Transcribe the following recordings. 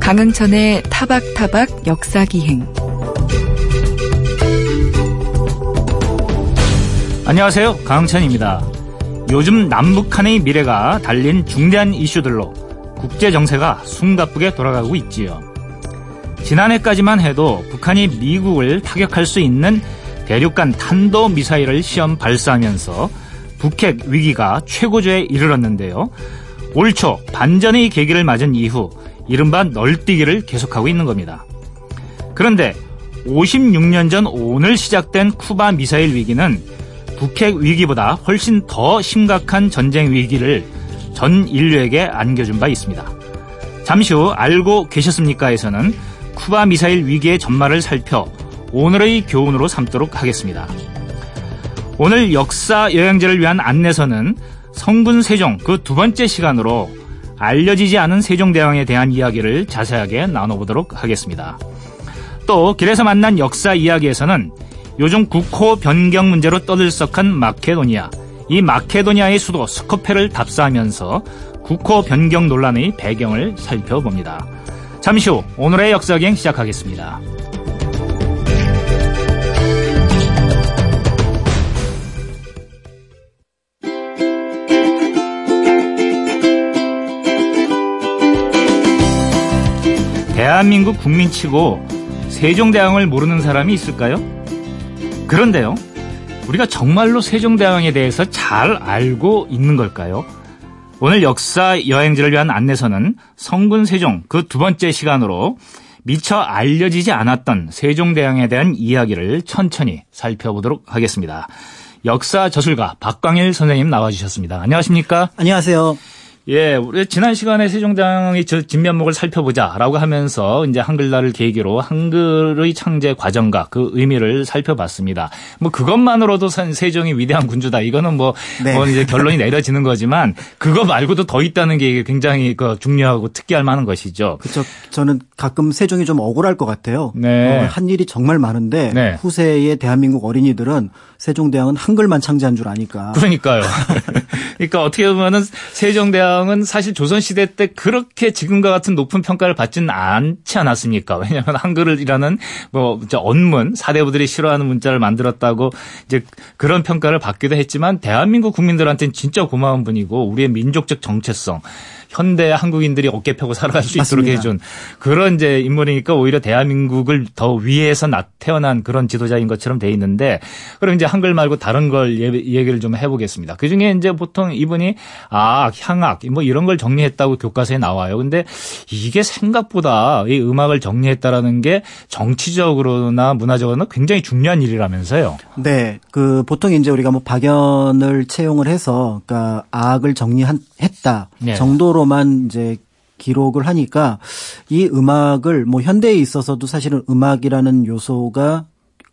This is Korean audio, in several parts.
강흥천의 타박타박 역사기행 안녕하세요. 강흥천입니다. 요즘 남북한의 미래가 달린 중대한 이슈들로 국제 정세가 숨가쁘게 돌아가고 있지요. 지난해까지만 해도 북한이 미국을 타격할 수 있는 대륙간 탄도 미사일을 시험 발사하면서 북핵 위기가 최고조에 이르렀는데요. 올 초 반전의 계기를 맞은 이후 이른바 널뛰기를 계속하고 있는 겁니다. 그런데 56년 전 오늘 시작된 쿠바 미사일 위기는 북핵 위기보다 훨씬 더 심각한 전쟁 위기를 전 인류에게 안겨준 바 있습니다. 잠시 후 알고 계셨습니까에서는 쿠바 미사일 위기의 전말을 살펴 오늘의 교훈으로 삼도록 하겠습니다. 오늘 역사 여행지를 위한 안내서는 성군 세종 그 두 번째 시간으로 알려지지 않은 세종대왕에 대한 이야기를 자세하게 나눠보도록 하겠습니다. 또 길에서 만난 역사 이야기에서는 요즘 국호 변경 문제로 떠들썩한 마케도니아, 이 마케도니아의 수도 스코페를 답사하면서 국호 변경 논란의 배경을 살펴봅니다. 잠시 후 오늘의 역사기행 시작하겠습니다. 대한민국 국민치고 세종대왕을 모르는 사람이 있을까요? 그런데요, 우리가 정말로 세종대왕에 대해서 잘 알고 있는 걸까요? 오늘 역사 여행지를 위한 안내서는 성군 세종 그 두 번째 시간으로 미처 알려지지 않았던 세종대왕에 대한 이야기를 천천히 살펴보도록 하겠습니다. 역사 저술가 박광일 선생님 나와주셨습니다. 안녕하십니까? 안녕하세요. 예, 우리 지난 시간에 세종대왕의 저 진면목을 살펴보자라고 하면서 이제 한글날을 계기로 한글의 창제 과정과 그 의미를 살펴봤습니다. 뭐 그것만으로도 세종이 위대한 군주다. 이거는 뭐, 네. 뭐 이제 결론이 내려지는 거지만 그거 말고도 더 있다는 게 굉장히 그 중요하고 특기할 만한 것이죠. 그렇죠. 저는 가끔 세종이 좀 억울할 것 같아요. 네. 어, 한 일이 정말 많은데 네. 후세의 대한민국 어린이들은 세종대왕은 한글만 창제한 줄 아니까. 그러니까요. 그러니까 어떻게 보면은 세종대왕은 사실 조선시대 때 그렇게 지금과 같은 높은 평가를 받지는 않지 않았습니까? 왜냐하면 한글이라는 뭐 언문 사대부들이 싫어하는 문자를 만들었다고 이제 그런 평가를 받기도 했지만 대한민국 국민들한테는 진짜 고마운 분이고 우리의 민족적 정체성 현대 한국인들이 어깨 펴고 살아갈 수 있도록 맞습니다. 해준 그런 이제 인물이니까 오히려 대한민국을 더 위에서 태어난 그런 지도자인 것처럼 돼 있는데 그럼 이제 한글 말고 다른 걸 얘기를 좀 해보겠습니다. 그 중에 이제 보통 이분이 아 향악 뭐 이런 걸 정리했다고 교과서에 나와요. 근데 이게 생각보다 이 음악을 정리했다라는 게 정치적으로나 문화적으로는 굉장히 중요한 일이라면서요. 네, 그 보통 이제 우리가 뭐 박연을 채용을 해서 그러니까 악을 정리했다 네. 정도로 음악으로만 이제 기록을 하니까 이 음악을 뭐 현대에 있어서도 사실은 음악이라는 요소가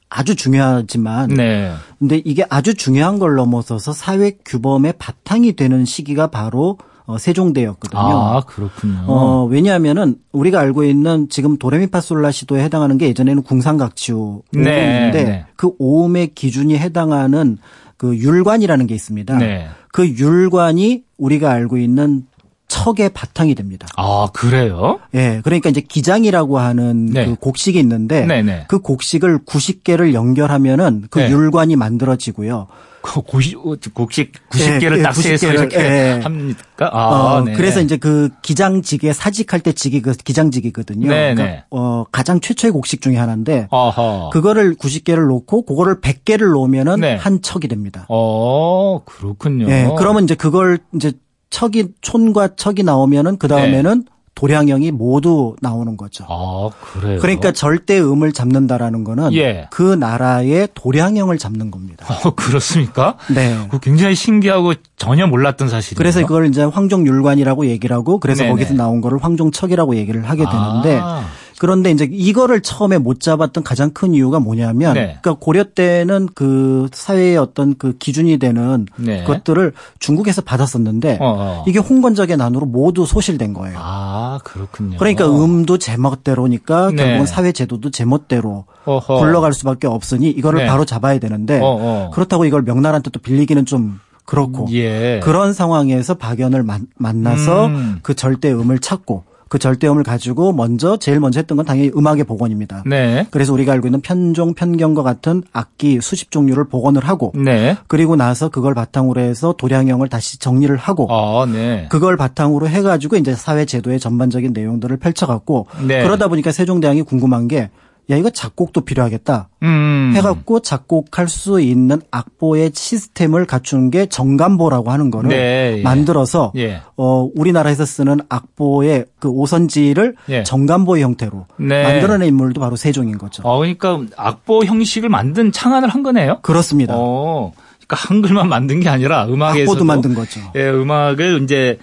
아주 중요하지만 네. 근데 이게 아주 중요한 걸 넘어서서 사회 규범의 바탕이 되는 시기가 바로 어, 세종대였거든요. 아, 그렇군요. 어, 왜냐하면은 우리가 알고 있는 지금 도레미파솔라 시도에 해당하는 게 예전에는 궁상각치오 오음인데 네, 네. 그 오음의 기준이 해당하는 그 율관이라는 게 있습니다. 네. 그 율관이 우리가 알고 있는 척의 바탕이 됩니다. 아, 그래요? 예. 네, 그러니까 이제 기장이라고 하는 네. 그 곡식이 있는데 네네. 네. 그 곡식을 90개를 연결하면은 그 네. 율관이 만들어지고요. 그 고시, 곡식 90개를 예, 딱 세서 이렇게 예. 합니까? 아, 어, 네. 그래서 이제 그 기장지게 사직할 때 지기 그 기장지기거든요. 네, 그러니까 네. 어, 가장 최초의 곡식 중에 하나인데 아하. 그거를 90개를 놓고 그거를 100개를 놓으면은 네. 한 척이 됩니다. 어, 그렇군요. 예. 그러면 이제 그걸 이제 척이 촌과 척이 나오면은 그 다음에는 네. 도량형이 모두 나오는 거죠. 아, 그래요? 그러니까 절대 음을 잡는다라는 거는 예. 그 나라의 도량형을 잡는 겁니다. 어, 그렇습니까? 네. 그 굉장히 신기하고 전혀 몰랐던 사실이에요. 그래서 그걸 이제 황종율관이라고 얘기를 하고 그래서 네네. 거기서 나온 거를 황종척이라고 얘기를 하게 되는데 아. 그런데 이제 이거를 처음에 못 잡았던 가장 큰 이유가 뭐냐면 네. 그러니까 고려 때는 그 사회의 어떤 그 기준이 되는 네. 것들을 중국에서 받았었는데 어어. 어. 이게 홍건적의 난으로 모두 소실된 거예요. 아 그렇군요. 그러니까 음도 제멋대로니까 네. 결국은 사회 제도도 제멋대로 어허. 굴러갈 수밖에 없으니 이거를 네. 바로 잡아야 되는데 어어. 그렇다고 이걸 명나라한테 또 빌리기는 좀 그렇고 예. 그런 상황에서 박연을 만, 나서 음. 그 절대음을 찾고 그 절대음을 가지고 먼저 제일 먼저 했던 건 당연히 음악의 복원입니다. 네. 그래서 우리가 알고 있는 편종, 편경과 같은 악기 수십 종류를 복원을 하고 네. 그리고 나서 그걸 바탕으로 해서 도량형을 다시 정리를 하고 아, 네. 그걸 바탕으로 해 가지고 이제 사회 제도의 전반적인 내용들을 펼쳐갖고 네. 그러다 보니까 세종대왕이 궁금한 게 야 이거 작곡도 필요하겠다 음. 해갖고 작곡할 수 있는 악보의 시스템을 갖춘 게 정감보라고 하는 거를 네, 예. 만들어서 예. 어 우리나라에서 쓰는 악보의 그 오선지를 예. 정감보의 형태로 네. 만들어낸 인물도 바로 세종인 거죠. 어 그러니까 악보 형식을 만든 창안을 한 거네요. 그렇습니다. 어. 그러니까 한글만 만든 게 아니라 음악에서도 악보도 만든 거죠. 예, 음악을 이제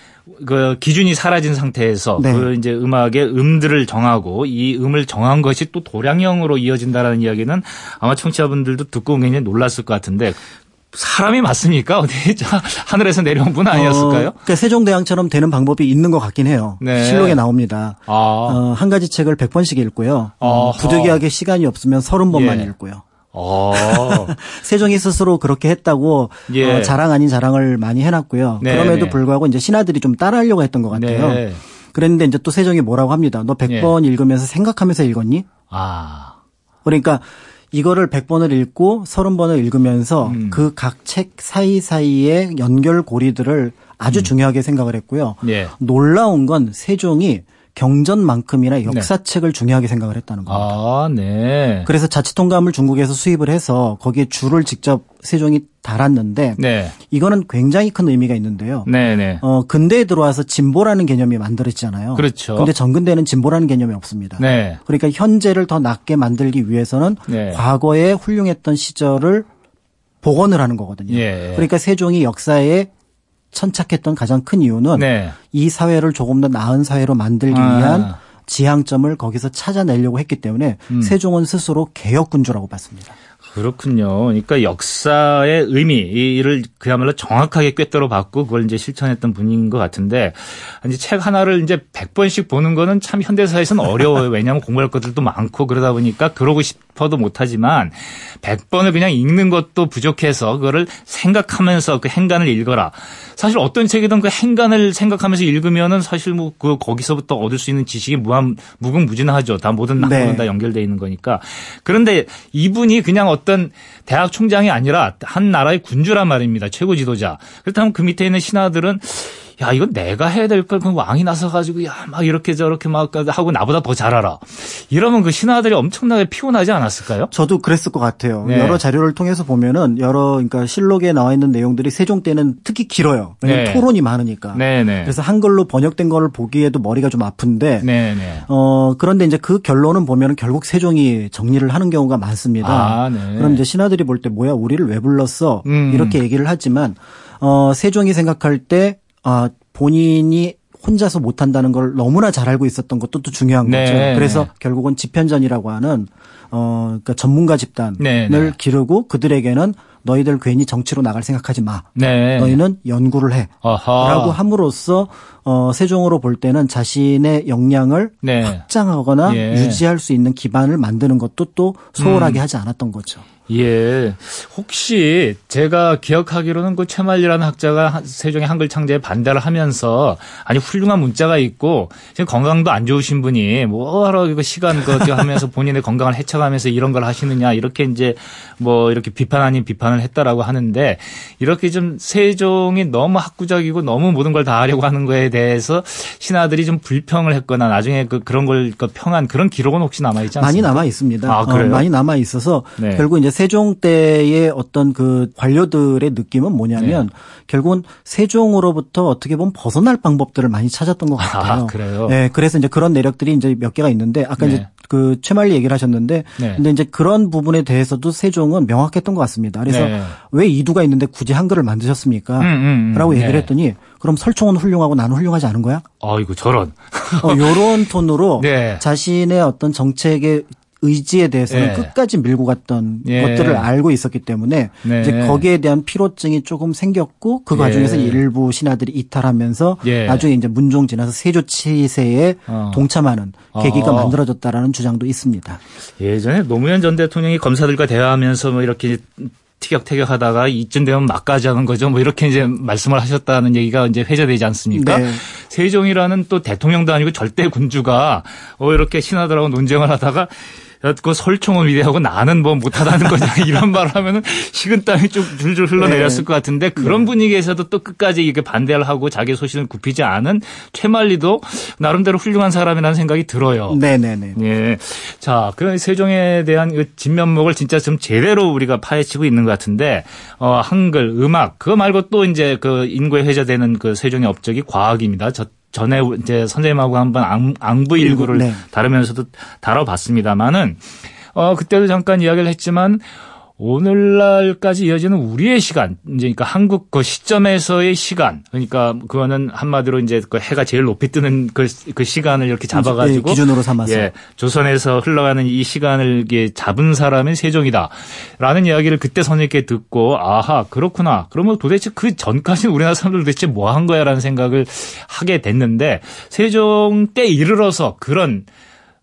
그 기준이 사라진 상태에서 네. 그 이제 음악의 음들을 정하고 이 음을 정한 것이 또 도량형으로 이어진다라는 이야기는 아마 청취자분들도 듣고 굉장히 놀랐을 것 같은데 사람이 맞습니까? 어디 하늘에서 내려온 분 아니었을까요? 어, 그러니까 세종대왕처럼 되는 방법이 있는 것 같긴 해요. 네. 실록에 나옵니다. 아. 어, 한 가지 책을 100번씩 읽고요. 어, 부득이하게 시간이 없으면 30번만 예. 읽고요. 어. 세종이 스스로 그렇게 했다고 예. 어, 자랑 아닌 자랑을 많이 해놨고요. 네, 그럼에도 네. 불구하고 이제 신하들이 좀 따라하려고 했던 것 같아요. 네. 그랬는데 이제 또 세종이 뭐라고 합니다. 너 100번 예. 읽으면서 생각하면서 읽었니? 아. 그러니까 이거를 100번을 읽고 30번을 읽으면서 음. 그각 책 사이사이의 연결고리들을 아주 음. 중요하게 생각을 했고요. 예. 놀라운 건 세종이 경전만큼이나 네. 역사책을 네. 중요하게 생각을 했다는 겁니다. 아, 네. 그래서 자치통감을 중국에서 수입을 해서 거기에 줄을 직접 세종이 달았는데 네. 이거는 굉장히 큰 의미가 있는데요. 네, 네. 어 근대에 들어와서 진보라는 개념이 만들어지잖아요. 그렇죠. 근데 전근대는 진보라는 개념이 없습니다. 네. 그러니까 현재를 더 낫게 만들기 위해서는 네. 과거에 훌륭했던 시절을 복원을 하는 거거든요. 예. 그러니까 세종이 역사에 천착했던 가장 큰 이유는 네. 이 사회를 조금 더 나은 사회로 만들기 아. 위한 지향점을 거기서 찾아내려고 했기 때문에 음. 세종은 스스로 개혁군주라고 봤습니다. 그렇군요. 그러니까 역사의 의미를 그야말로 정확하게 꿰뚫어 봤고 그걸 이제 실천했던 분인 것 같은데 이제 책 하나를 이제 100번씩 보는 거는 참 현대사에서는 어려워요. 왜냐하면 공부할 것들도 많고 그러다 보니까 그러고 싶어도 못하지만 100번을 그냥 읽는 것도 부족해서 그거를 생각하면서 그 행간을 읽어라. 사실 어떤 책이든 그 행간을 생각하면서 읽으면은 사실 뭐 그 거기서부터 얻을 수 있는 지식이 무한 무궁무진하죠. 다 모든 학문은 네. 다 연결돼 있는 거니까. 그런데 이분이 그냥 어떤 대학 총장이 아니라 한 나라의 군주란 말입니다. 최고 지도자. 그렇다면 그 밑에 있는 신하들은 야, 이건 내가 해야 될 걸, 그럼 왕이 나서 가지고, 야, 막 이렇게 저렇게 막 하고 나보다 더 잘 알아. 이러면 그 신하들이 엄청나게 피곤하지 않았을까요? 저도 그랬을 것 같아요. 네. 여러 자료를 통해서 보면은 여러, 그러니까 실록에 나와 있는 내용들이 세종 때는 특히 길어요. 네. 토론이 많으니까. 네, 네. 그래서 한글로 번역된 걸 보기에도 머리가 좀 아픈데. 네, 네. 어, 그런데 이제 그 결론은 보면은 결국 세종이 정리를 하는 경우가 많습니다. 아, 네. 그럼 이제 신하들이 볼 때 뭐야, 우리를 왜 불렀어? 음. 이렇게 얘기를 하지만, 어, 세종이 생각할 때 아, 본인이 혼자서 못한다는 걸 너무나 잘 알고 있었던 것도 또 중요한 네. 거죠. 그래서 결국은 집현전이라고 하는 어, 그러니까 전문가 집단을 네, 네. 기르고 그들에게는 너희들 괜히 정치로 나갈 생각하지 마. 네. 너희는 연구를 해. 아하. 라고 함으로써 어, 세종으로 볼 때는 자신의 역량을 네. 확장하거나 예. 유지할 수 있는 기반을 만드는 것도 또 소홀하게 음. 하지 않았던 거죠. 예. 혹시 제가 기억하기로는 그 최말리라는 학자가 세종의 한글 창제에 반대를 하면서 아니 훌륭한 문자가 있고 지금 건강도 안 좋으신 분이 뭐 하러 이거 시간 그 하면서 본인의 건강을 해쳐가면서 이런 걸 하시느냐 이렇게 이제 뭐 이렇게 비판 아닌 비판을 했다라고 하는데 이렇게 좀 세종이 너무 학구적이고 너무 모든 걸 다 하려고 하는 거에 대해서 신하들이 좀 불평을 했거나 나중에 그 그런 걸그 평한 그런 기록은 혹시 남아 있지 않습니까? 많이 남아 있습니다. 아, 그래요? 어, 많이 남아 있어서 네. 결국 이제 세종 때의 어떤 그 관료들의 느낌은 뭐냐면 네. 결국은 세종으로부터 어떻게 보면 벗어날 방법들을 많이 찾았던 것 같아요. 아, 그래요? 네, 그래서 이제 그런 내력들이 이제 몇 개가 있는데 아까 네. 이제 그 최말리 얘기를 하셨는데 네. 근데 이제 그런 부분에 대해서도 세종은 명확했던 것 같습니다. 그래서 네. 왜 이두가 있는데 굳이 한글을 만드셨습니까? 음, 음, 음. 라고 얘기를 네. 했더니 그럼 설총은 훌륭하고 나는 훌륭하지 않은 거야? 아이고 저런. 어, 요런 톤으로 네. 자신의 어떤 정책의 의지에 대해서는 네. 끝까지 밀고 갔던 예. 것들을 알고 있었기 때문에 네. 이제 거기에 대한 피로증이 조금 생겼고 그 과정에서 예. 일부 신하들이 이탈하면서 예. 나중에 이제 문종 지나서 세조 치세에 어. 동참하는 계기가 어. 만들어졌다라는 주장도 있습니다. 예전에 노무현 전 대통령이 검사들과 대화하면서 뭐 이렇게 티격태격하다가 이쯤 되면 막가지하는 거죠. 뭐 이렇게 이제 말씀을 하셨다는 얘기가 이제 회자되지 않습니까? 네. 세종이라는 또 대통령도 아니고 절대 군주가 어 이렇게 신하들하고 논쟁을 하다가 그 설총은 위대하고 나는 뭐 못하다는 거냐 이런 말을 하면은 식은땀이 좀 줄줄 흘러내렸을 네. 것 같은데 그런 네. 분위기에서도 또 끝까지 이렇게 반대를 하고 자기 소신을 굽히지 않은 최만리도 나름대로 훌륭한 사람이라는 생각이 들어요. 네네네. 예. 자, 그 세종에 대한 그 진면목을 진짜 좀 제대로 우리가 파헤치고 있는 것 같은데 어 한글, 음악 그거 말고 또 이제 그 인구에 회자되는 그 세종의 업적이 과학입니다. 저 전에 이제 선생님하고 한번 앙부 일구를 네. 다루면서도 다뤄봤습니다만은 어 그때도 잠깐 이야기를 했지만 오늘날까지 이어지는 우리의 시간, 이제 그러니까 한국 그 시점에서의 시간, 그러니까 그거는 한마디로 이제 그 해가 제일 높이 뜨는 그, 그 시간을 이렇게 잡아가지고 예, 기준으로 삼아서. 예, 조선에서 흘러가는 이 시간을 이게 잡은 사람이 세종이다라는 이야기를 그때 선생님께 듣고 아하 그렇구나. 그러면 도대체 그 전까지는 우리나라 사람들 도대체 뭐 한 거야라는 생각을 하게 됐는데 세종 때 이르러서 그런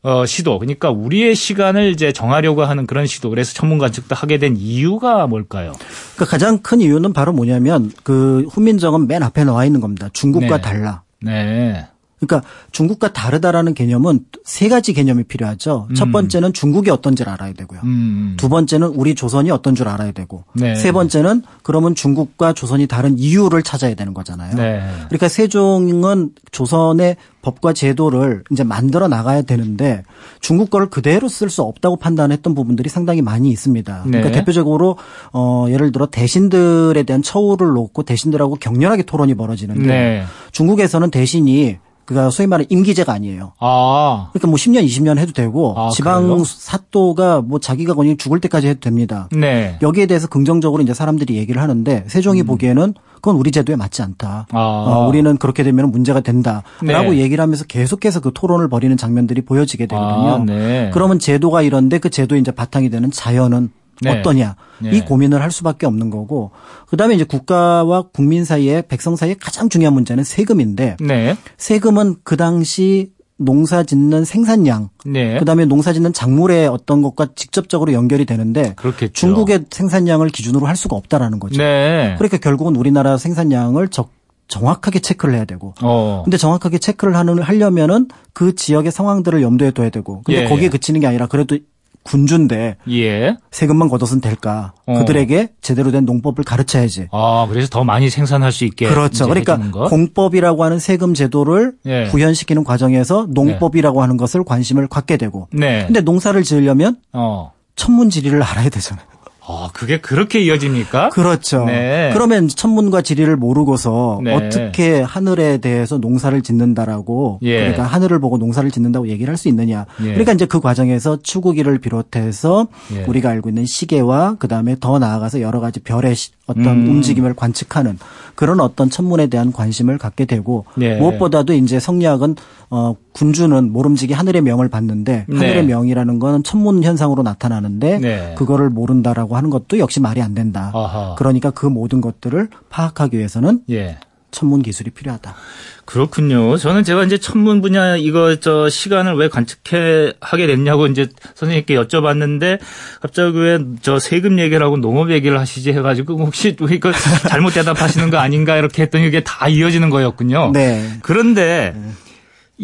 어, 시도 그러니까 우리의 시간을 이제 정하려고 하는 그런 시도 그래서 천문 관측도 하게 된 이유가 뭘까요? 그 가장 큰 이유는 바로 뭐냐면 그 훈민정음 맨 앞에 나와 있는 겁니다. 중국과 네. 달라. 네. 그러니까 중국과 다르다라는 개념은 세 가지 개념이 필요하죠. 음. 첫 번째는 중국이 어떤지를 알아야 되고요. 음. 두 번째는 우리 조선이 어떤 줄 알아야 되고 네. 세 번째는 그러면 중국과 조선이 다른 이유를 찾아야 되는 거잖아요. 네. 그러니까 세종은 조선의 법과 제도를 이제 만들어 나가야 되는데 중국 거를 그대로 쓸 수 없다고 판단했던 부분들이 상당히 많이 있습니다. 그러니까 네. 대표적으로 어 예를 들어 대신들에 대한 처우를 놓고 대신들하고 격렬하게 토론이 벌어지는데 네. 중국에서는 대신이 그가 소위 말하는 임기제가 아니에요. 아. 그러니까 뭐 10년, 20년 해도 되고 아, 지방 그래요? 사또가 뭐 자기가 거의 죽을 때까지 해도 됩니다. 네. 여기에 대해서 긍정적으로 이제 사람들이 얘기를 하는데 세종이 음. 보기에는 그건 우리 제도에 맞지 않다. 아. 어, 우리는 그렇게 되면 문제가 된다라고 네. 얘기를 하면서 계속해서 그 토론을 벌이는 장면들이 보여지게 되거든요. 아, 네. 그러면 제도가 이런데 그 제도에 이제 바탕이 되는 자연은 네. 어떠냐 네. 이 고민을 할 수밖에 없는 거고 그다음에 이제 국가와 국민 사이에 백성 사이에 가장 중요한 문제는 세금인데 네. 세금은 그 당시 농사 짓는 생산량, 네. 그다음에 농사 짓는 작물의 어떤 것과 직접적으로 연결이 되는데 그렇겠죠. 중국의 생산량을 기준으로 할 수가 없다라는 거죠. 네. 그러니까 결국은 우리나라 생산량을 적 정확하게 체크를 해야 되고. 어. 근데 정확하게 체크를 하는 하려면은 그 지역의 상황들을 염두에 둬야 되고. 근데 예. 거기에 그치는 게 아니라 그래도 군주인데 예. 세금만 걷어서는 될까? 어. 그들에게 제대로 된 농법을 가르쳐야지. 아, 그래서 더 많이 생산할 수 있게. 그렇죠. 그러니까 공법이라고 하는 세금 제도를 예. 구현시키는 과정에서 농법이라고 네. 하는 것을 관심을 갖게 되고. 네. 근데 농사를 지으려면 어. 천문지리를 알아야 되잖아요. 아, 그게 그렇게 이어집니까? 그렇죠. 네. 그러면 천문과 지리를 모르고서 네. 어떻게 하늘에 대해서 농사를 짓는다라고 예. 그러니까 하늘을 보고 농사를 짓는다고 얘기를 할 수 있느냐. 예. 그러니까 이제 그 과정에서 추구기를 비롯해서 예. 우리가 알고 있는 시계와 그다음에 더 나아가서 여러 가지 별의 어떤 음. 움직임을 관측하는 그런 어떤 천문에 대한 관심을 갖게 되고 예. 무엇보다도 이제 성리학은 어 군주는 모름지기 하늘의 명을 받는데 네. 하늘의 명이라는 건 천문 현상으로 나타나는데 네. 그거를 모른다라고 하는 것도 역시 말이 안 된다. 아하. 그러니까 그 모든 것들을 파악하기 위해서는 예. 천문 기술이 필요하다. 그렇군요. 저는 제가 이제 천문 분야 이거 저 시간을 왜 관측해 하게 됐냐고 이제 선생님께 여쭤봤는데 갑자기 왜 저 세금 얘기를 하고 농업 얘기를 하시지 해가지고 혹시 이거 잘못 대답하시는 거 아닌가 이렇게 했더니 이게 다 이어지는 거였군요. 네. 그런데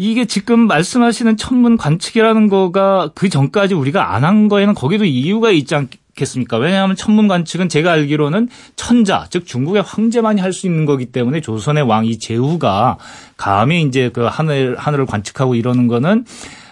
이게 지금 말씀하시는 천문 관측이라는 거가 그 전까지 우리가 안 한 거에는 거기도 이유가 있지 않겠습니까? 왜냐하면 천문 관측은 제가 알기로는 천자, 즉 중국의 황제만이 할 수 있는 거기 때문에 조선의 왕 이 제후가 감히 이제 그 하늘 하늘을 관측하고 이러는 거는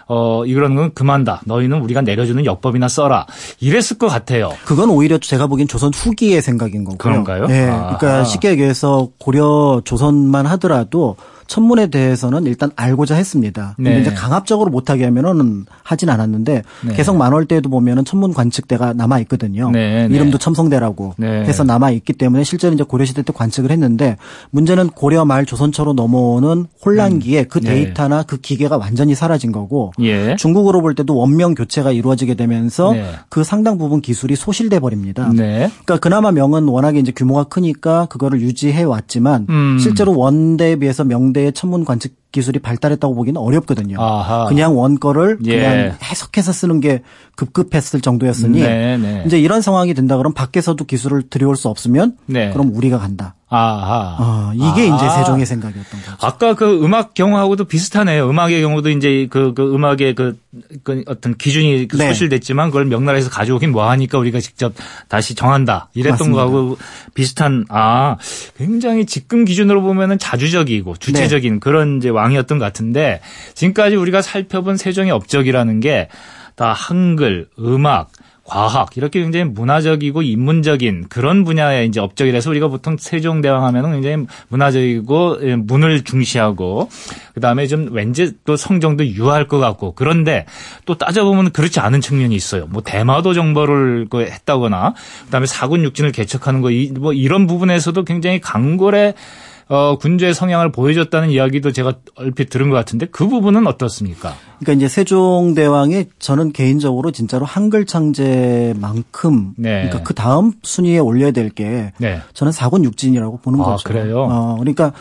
어, 이런 건 그만다. 너희는 우리가 내려주는 역법이나 써라. 이랬을 것 같아요. 그건 오히려 제가 보기엔 조선 후기의 생각인 거고요. 그런가요? 네. 아하. 그러니까 쉽게 얘기해서 고려 조선만 하더라도 천문에 대해서는 일단 알고자 했습니다. 근데 네. 이제 강압적으로 못하게 하면은 하진 않았는데 네. 개성 만월 때도 보면은 천문 관측대가 남아 있거든요. 네, 네. 이름도 첨성대라고 네. 해서 남아 있기 때문에 실제로 이제 고려 시대 때 관측을 했는데 문제는 고려 말 조선초로 넘어오는 혼란기에 그 네. 데이터나 그 기계가 완전히 사라진 거고 예. 중국으로 볼 때도 원명 교체가 이루어지게 되면서 네. 그 상당 부분 기술이 소실돼 버립니다. 네. 그러니까 그나마 명은 워낙에 이제 규모가 크니까 그거를 유지해 왔지만 음. 실제로 원대에 비해서 명대 세종대의 천문 관측 기술이 발달했다고 보기는 어렵거든요. 아하. 그냥 원거를 예. 그냥 해석해서 쓰는 게 급급했을 정도였으니 네, 네. 이제 이런 상황이 된다 그러면 밖에서도 기술을 들여올 수 없으면 네. 그럼 우리가 간다. 아하. 어, 이게 아. 이제 세종의 생각이었던 거죠. 아까 그 음악 경우하고도 비슷하네요. 음악의 경우도 이제 그, 그 음악의 그, 그 어떤 기준이 그 네. 소실됐지만 그걸 명나라에서 가져오긴 뭐하니까 우리가 직접 다시 정한다. 이랬던 맞습니다. 거하고 비슷한 아 굉장히 지금 기준으로 보면은 자주적이고 주체적인 네. 그런 이제 왕 이었던 것 같은데 지금까지 우리가 살펴본 세종의 업적이라는 게 다 한글, 음악, 과학 이렇게 굉장히 문화적이고 인문적인 그런 분야의 이제 업적이라서 우리가 보통 세종대왕 하면은 굉장히 문화적이고 예, 문을 중시하고 그다음에 좀 왠지 또 성정도 유할 것 같고 그런데 또 따져보면 그렇지 않은 측면이 있어요. 뭐 대마도 정벌을 그 했다거나 그다음에 사군 육진을 개척하는 거 뭐 이런 부분에서도 굉장히 강골의 어, 군주의 성향을 보여줬다는 이야기도 제가 얼핏 들은 것 같은데 그 부분은 어떻습니까? 그러니까 이제 세종대왕이 저는 개인적으로 진짜로 한글 창제만큼 네. 그러니까 그 다음 순위에 올려야 될게 네. 저는 사군 육진이라고 보는 아, 거죠. 그래요? 어, 그러니까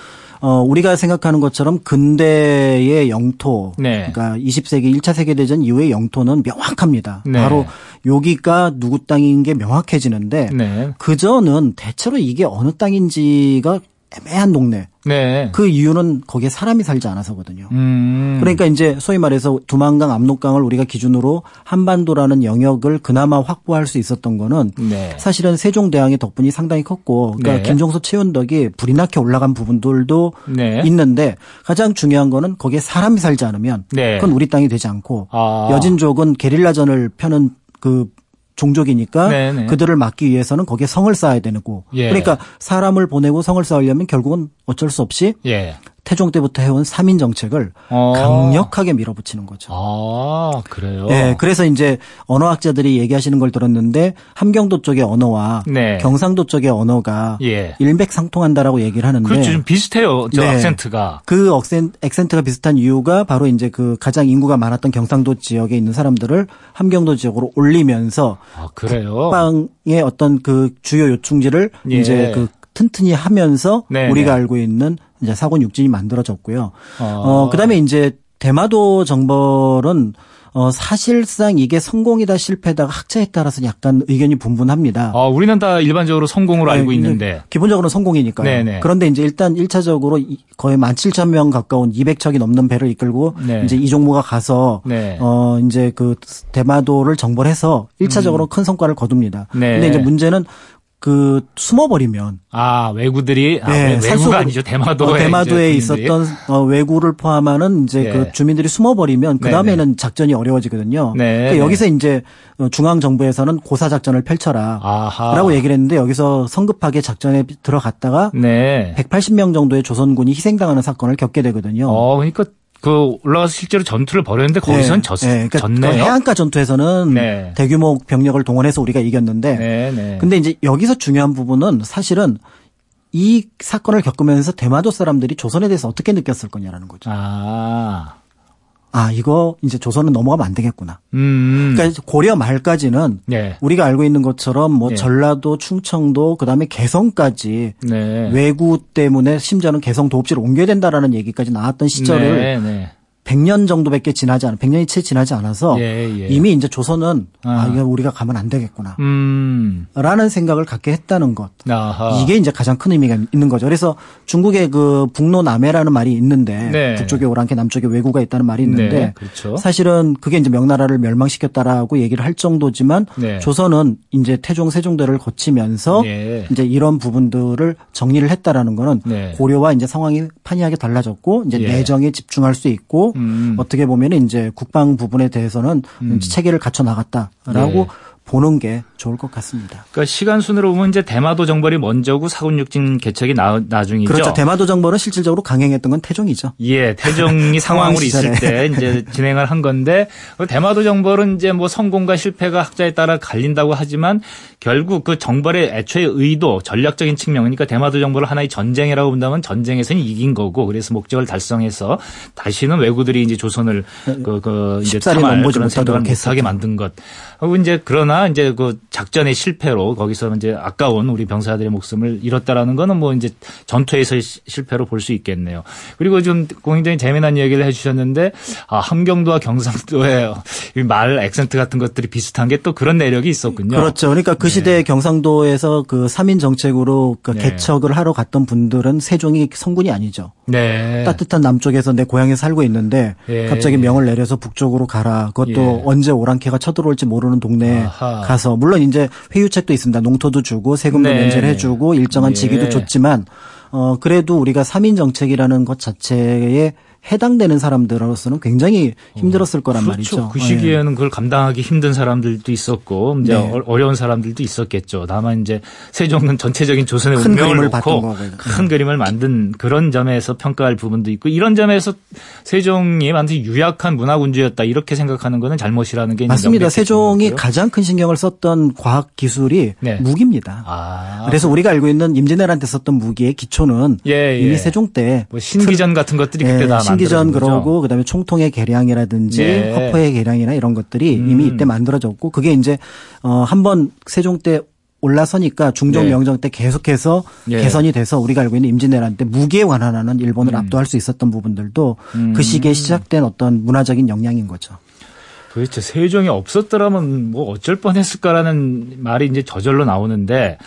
어, 우리가 생각하는 것처럼 근대의 영토, 네. 그러니까 20세기 1차 세계대전 이후의 영토는 명확합니다. 네. 바로 여기가 누구 땅인 게 명확해지는데 네. 그전은 대체로 이게 어느 땅인지가 애매한 동네. 네. 그 이유는 거기에 사람이 살지 않아서거든요. 음. 그러니까 이제 소위 말해서 두만강, 압록강을 우리가 기준으로 한반도라는 영역을 그나마 확보할 수 있었던 거는 네. 사실은 세종대왕의 덕분이 상당히 컸고 그러니까 네. 김종서 최윤덕이 불이 나게 올라간 부분들도 네. 있는데 가장 중요한 거는 거기에 사람이 살지 않으면 네. 그건 우리 땅이 되지 않고 아. 여진족은 게릴라전을 펴는 그 종족이니까 네, 네. 그들을 막기 위해서는 거기에 성을 쌓아야 되고 예. 그러니까 사람을 보내고 성을 쌓으려면 결국은 어쩔 수 없이 예. 태종 때부터 해온 3인 정책을 어. 강력하게 밀어붙이는 거죠. 아, 그래요? 예, 그래서 이제 언어학자들이 얘기하시는 걸 들었는데 함경도 쪽의 언어와 네. 경상도 쪽의 언어가 예. 일맥상통한다라고 얘기를 하는데 그렇죠. 좀 비슷해요. 저 네. 악센트가. 그 억센, 액센트가 비슷한 이유가 바로 이제 그 가장 인구가 많았던 경상도 지역에 있는 사람들을 함경도 지역으로 올리면서 아, 그래요? 국방의 어떤 그 주요 요충지를 예. 이제 그 튼튼히 하면서 네, 우리가 네. 알고 있는 이제 사군 육진이 만들어졌고요. 어. 어, 그다음에 이제 대마도 정벌은 어, 사실상 이게 성공이다 실패다 학자에 따라서 약간 의견이 분분합니다. 아, 우리는 다 일반적으로 성공으로 알고 네, 있는데. 기본적으로 성공이니까요. 네네. 그런데 이제 일단 1차적으로 거의 17,000명 가까운 200척이 넘는 배를 이끌고 네. 이제 이종무가 가서 네. 어 이제 그 대마도를 정벌해서 1차적으로 큰 성과를 거둡니다. 음. 네. 근데 이제 문제는 그 숨어버리면 아, 외구들이, 아, 네, 외- 외구가 없- 아니죠. 대마도에. 어, 대마도에. 있었던 어, 외구를 포함하는 이제 네. 그 주민들이 숨어버리면 그 다음에는 작전이 어려워지거든요. 네, 그러니까 네. 여기서 이제 어, 중앙 정부에서는 고사 작전을 펼쳐라. 아하. 라고 얘기를 했는데 여기서 성급하게 작전에 들어갔다가 네. 180명 정도의 조선군이 희생당하는 사건을 겪게 되거든요. 어, 그러니까 그 올라가서 실제로 전투를 벌였는데 거기선 졌, 네, 그러니까 졌네요. 그 해안가 전투에서는 네. 대규모 병력을 동원해서 우리가 이겼는데 네, 네. 근데 이제 여기서 중요한 부분은 사실은 이 사건을 겪으면서 대마도 사람들이 조선에 대해서 어떻게 느꼈을 거냐라는 거죠. 아. 아, 이거 이제 조선은 넘어가면 안 되겠구나. 음. 그러니까 고려 말까지는 네. 우리가 알고 있는 것처럼 뭐 네. 전라도, 충청도, 그다음에 개성까지 네. 외구 때문에 심지어는 개성 도읍지를 옮겨야 된다라는 얘기까지 나왔던 시절을 네, 네. 100년 정도밖에 지나지 않아 100년이 채 지나지 않아서 예, 예. 이미 이제 조선은 아, 아. 이거 우리가 가면 안 되겠구나. 음. 라는 생각을 갖게 했다는 것. 아하. 이게 이제 가장 큰 의미가 있는 거죠. 그래서 중국의 그 북로 남해라는 말이 있는데 네. 북쪽에 오랑캐 남쪽에 왜구가 있다는 말이 있는데 네, 그렇죠. 사실은 그게 이제 명나라를 멸망시켰다라고 얘기를 할 정도지만 네. 조선은 이제 태종 세종대를 거치면서 네. 이제 이런 부분들을 정리를 했다라는 거는 네. 고려와 이제 상황이 판이하게 달라졌고 이제 예. 내정에 집중할 수 있고 음. 어떻게 보면 이제 국방 부분에 대해서는 체계를 갖춰 나갔다라고 네. 보는 게 좋을 것 같습니다. 그러니까 시간 순으로 보면 이제 대마도 정벌이 먼저고 사군육진 개척이 나, 나중이죠. 그렇죠. 대마도 정벌은 실질적으로 강행했던 건 태종이죠. 예, 태종이 상황으로 있을. 때 이제 진행을 한 건데 그 대마도 정벌은 이제 뭐 성공과 실패가 학자에 따라 갈린다고 하지만 결국 그 정벌의 애초의 의도, 전략적인 측면이니까 대마도 정벌을 하나의 전쟁이라고 본다면 전쟁에서는 이긴 거고 그래서 목적을 달성해서 다시는 외구들이 이제 조선을 그, 그 이제 탐할 그런 생각을 못하게. 만든 것. 하고 이제 그러나 그러나 이제 그 작전의 실패로 거기서 이제 아까운 우리 병사들의 목숨을 잃었다라는 거는 뭐 이제 전투에서의 실패로 볼 수 있겠네요. 그리고 좀 굉장히 재미난 얘기를 해주셨는데 아, 함경도와 경상도의 말 액센트 같은 것들이 비슷한 게 또 그런 내력이 있었군요. 그렇죠. 그러니까 그 시대에 네. 경상도에서 그 3인 정책으로 그 네. 개척을 하러 갔던 분들은 세종이 성군이 아니죠. 네. 따뜻한 남쪽에서 내 고향에 살고 있는데 예. 갑자기 명을 내려서 북쪽으로 가라. 그것도 예. 언제 오랑캐가 쳐들어올지 모르는 동네에 아하. 가서 물론 이제 회유책도 있습니다. 농토도 주고 세금도 네. 면제를 해주고 일정한 예. 직위도 줬지만 어 그래도 우리가 3인 정책이라는 것 자체에 해당되는 사람들로서는 굉장히 힘들었을 거란 그렇죠. 말이죠. 그 시기에는 네. 그걸 감당하기 힘든 사람들도 있었고 이제 네. 어려운 사람들도 있었겠죠. 다만 이제 세종은 전체적인 조선의 큰 운명을 놓고 큰 네. 그림을 만든 그런 점에서 평가할 부분도 있고 이런 점에서 세종이 완전히 유약한 문화군주였다 이렇게 생각하는 것은 잘못이라는 게 맞습니다. 세종이 가장 큰 신경을 썼던 과학 기술이 네. 무기입니다. 아. 그래서 우리가 알고 있는 임진왜란때 썼던 무기의 기초는 예, 예. 이미 세종 때뭐 신기전 같은 것들이 그때 다 신기전 그러고 그다음에 총통의 개량이라든지 네. 허퍼의 개량이나 이런 것들이 음. 이미 이때 만들어졌고 그게 이제 어 한번 세종 때 올라서니까 중종 네. 명정 때 계속해서 네. 개선이 돼서 우리가 알고 있는 임진왜란 때 무기에 관한하는 일본을 음. 압도할 수 있었던 부분들도 음. 그 시기에 시작된 어떤 문화적인 역량인 거죠. 도대체 세종이 없었더라면 뭐 어쩔 뻔했을까라는 말이 이제 저절로 나오는데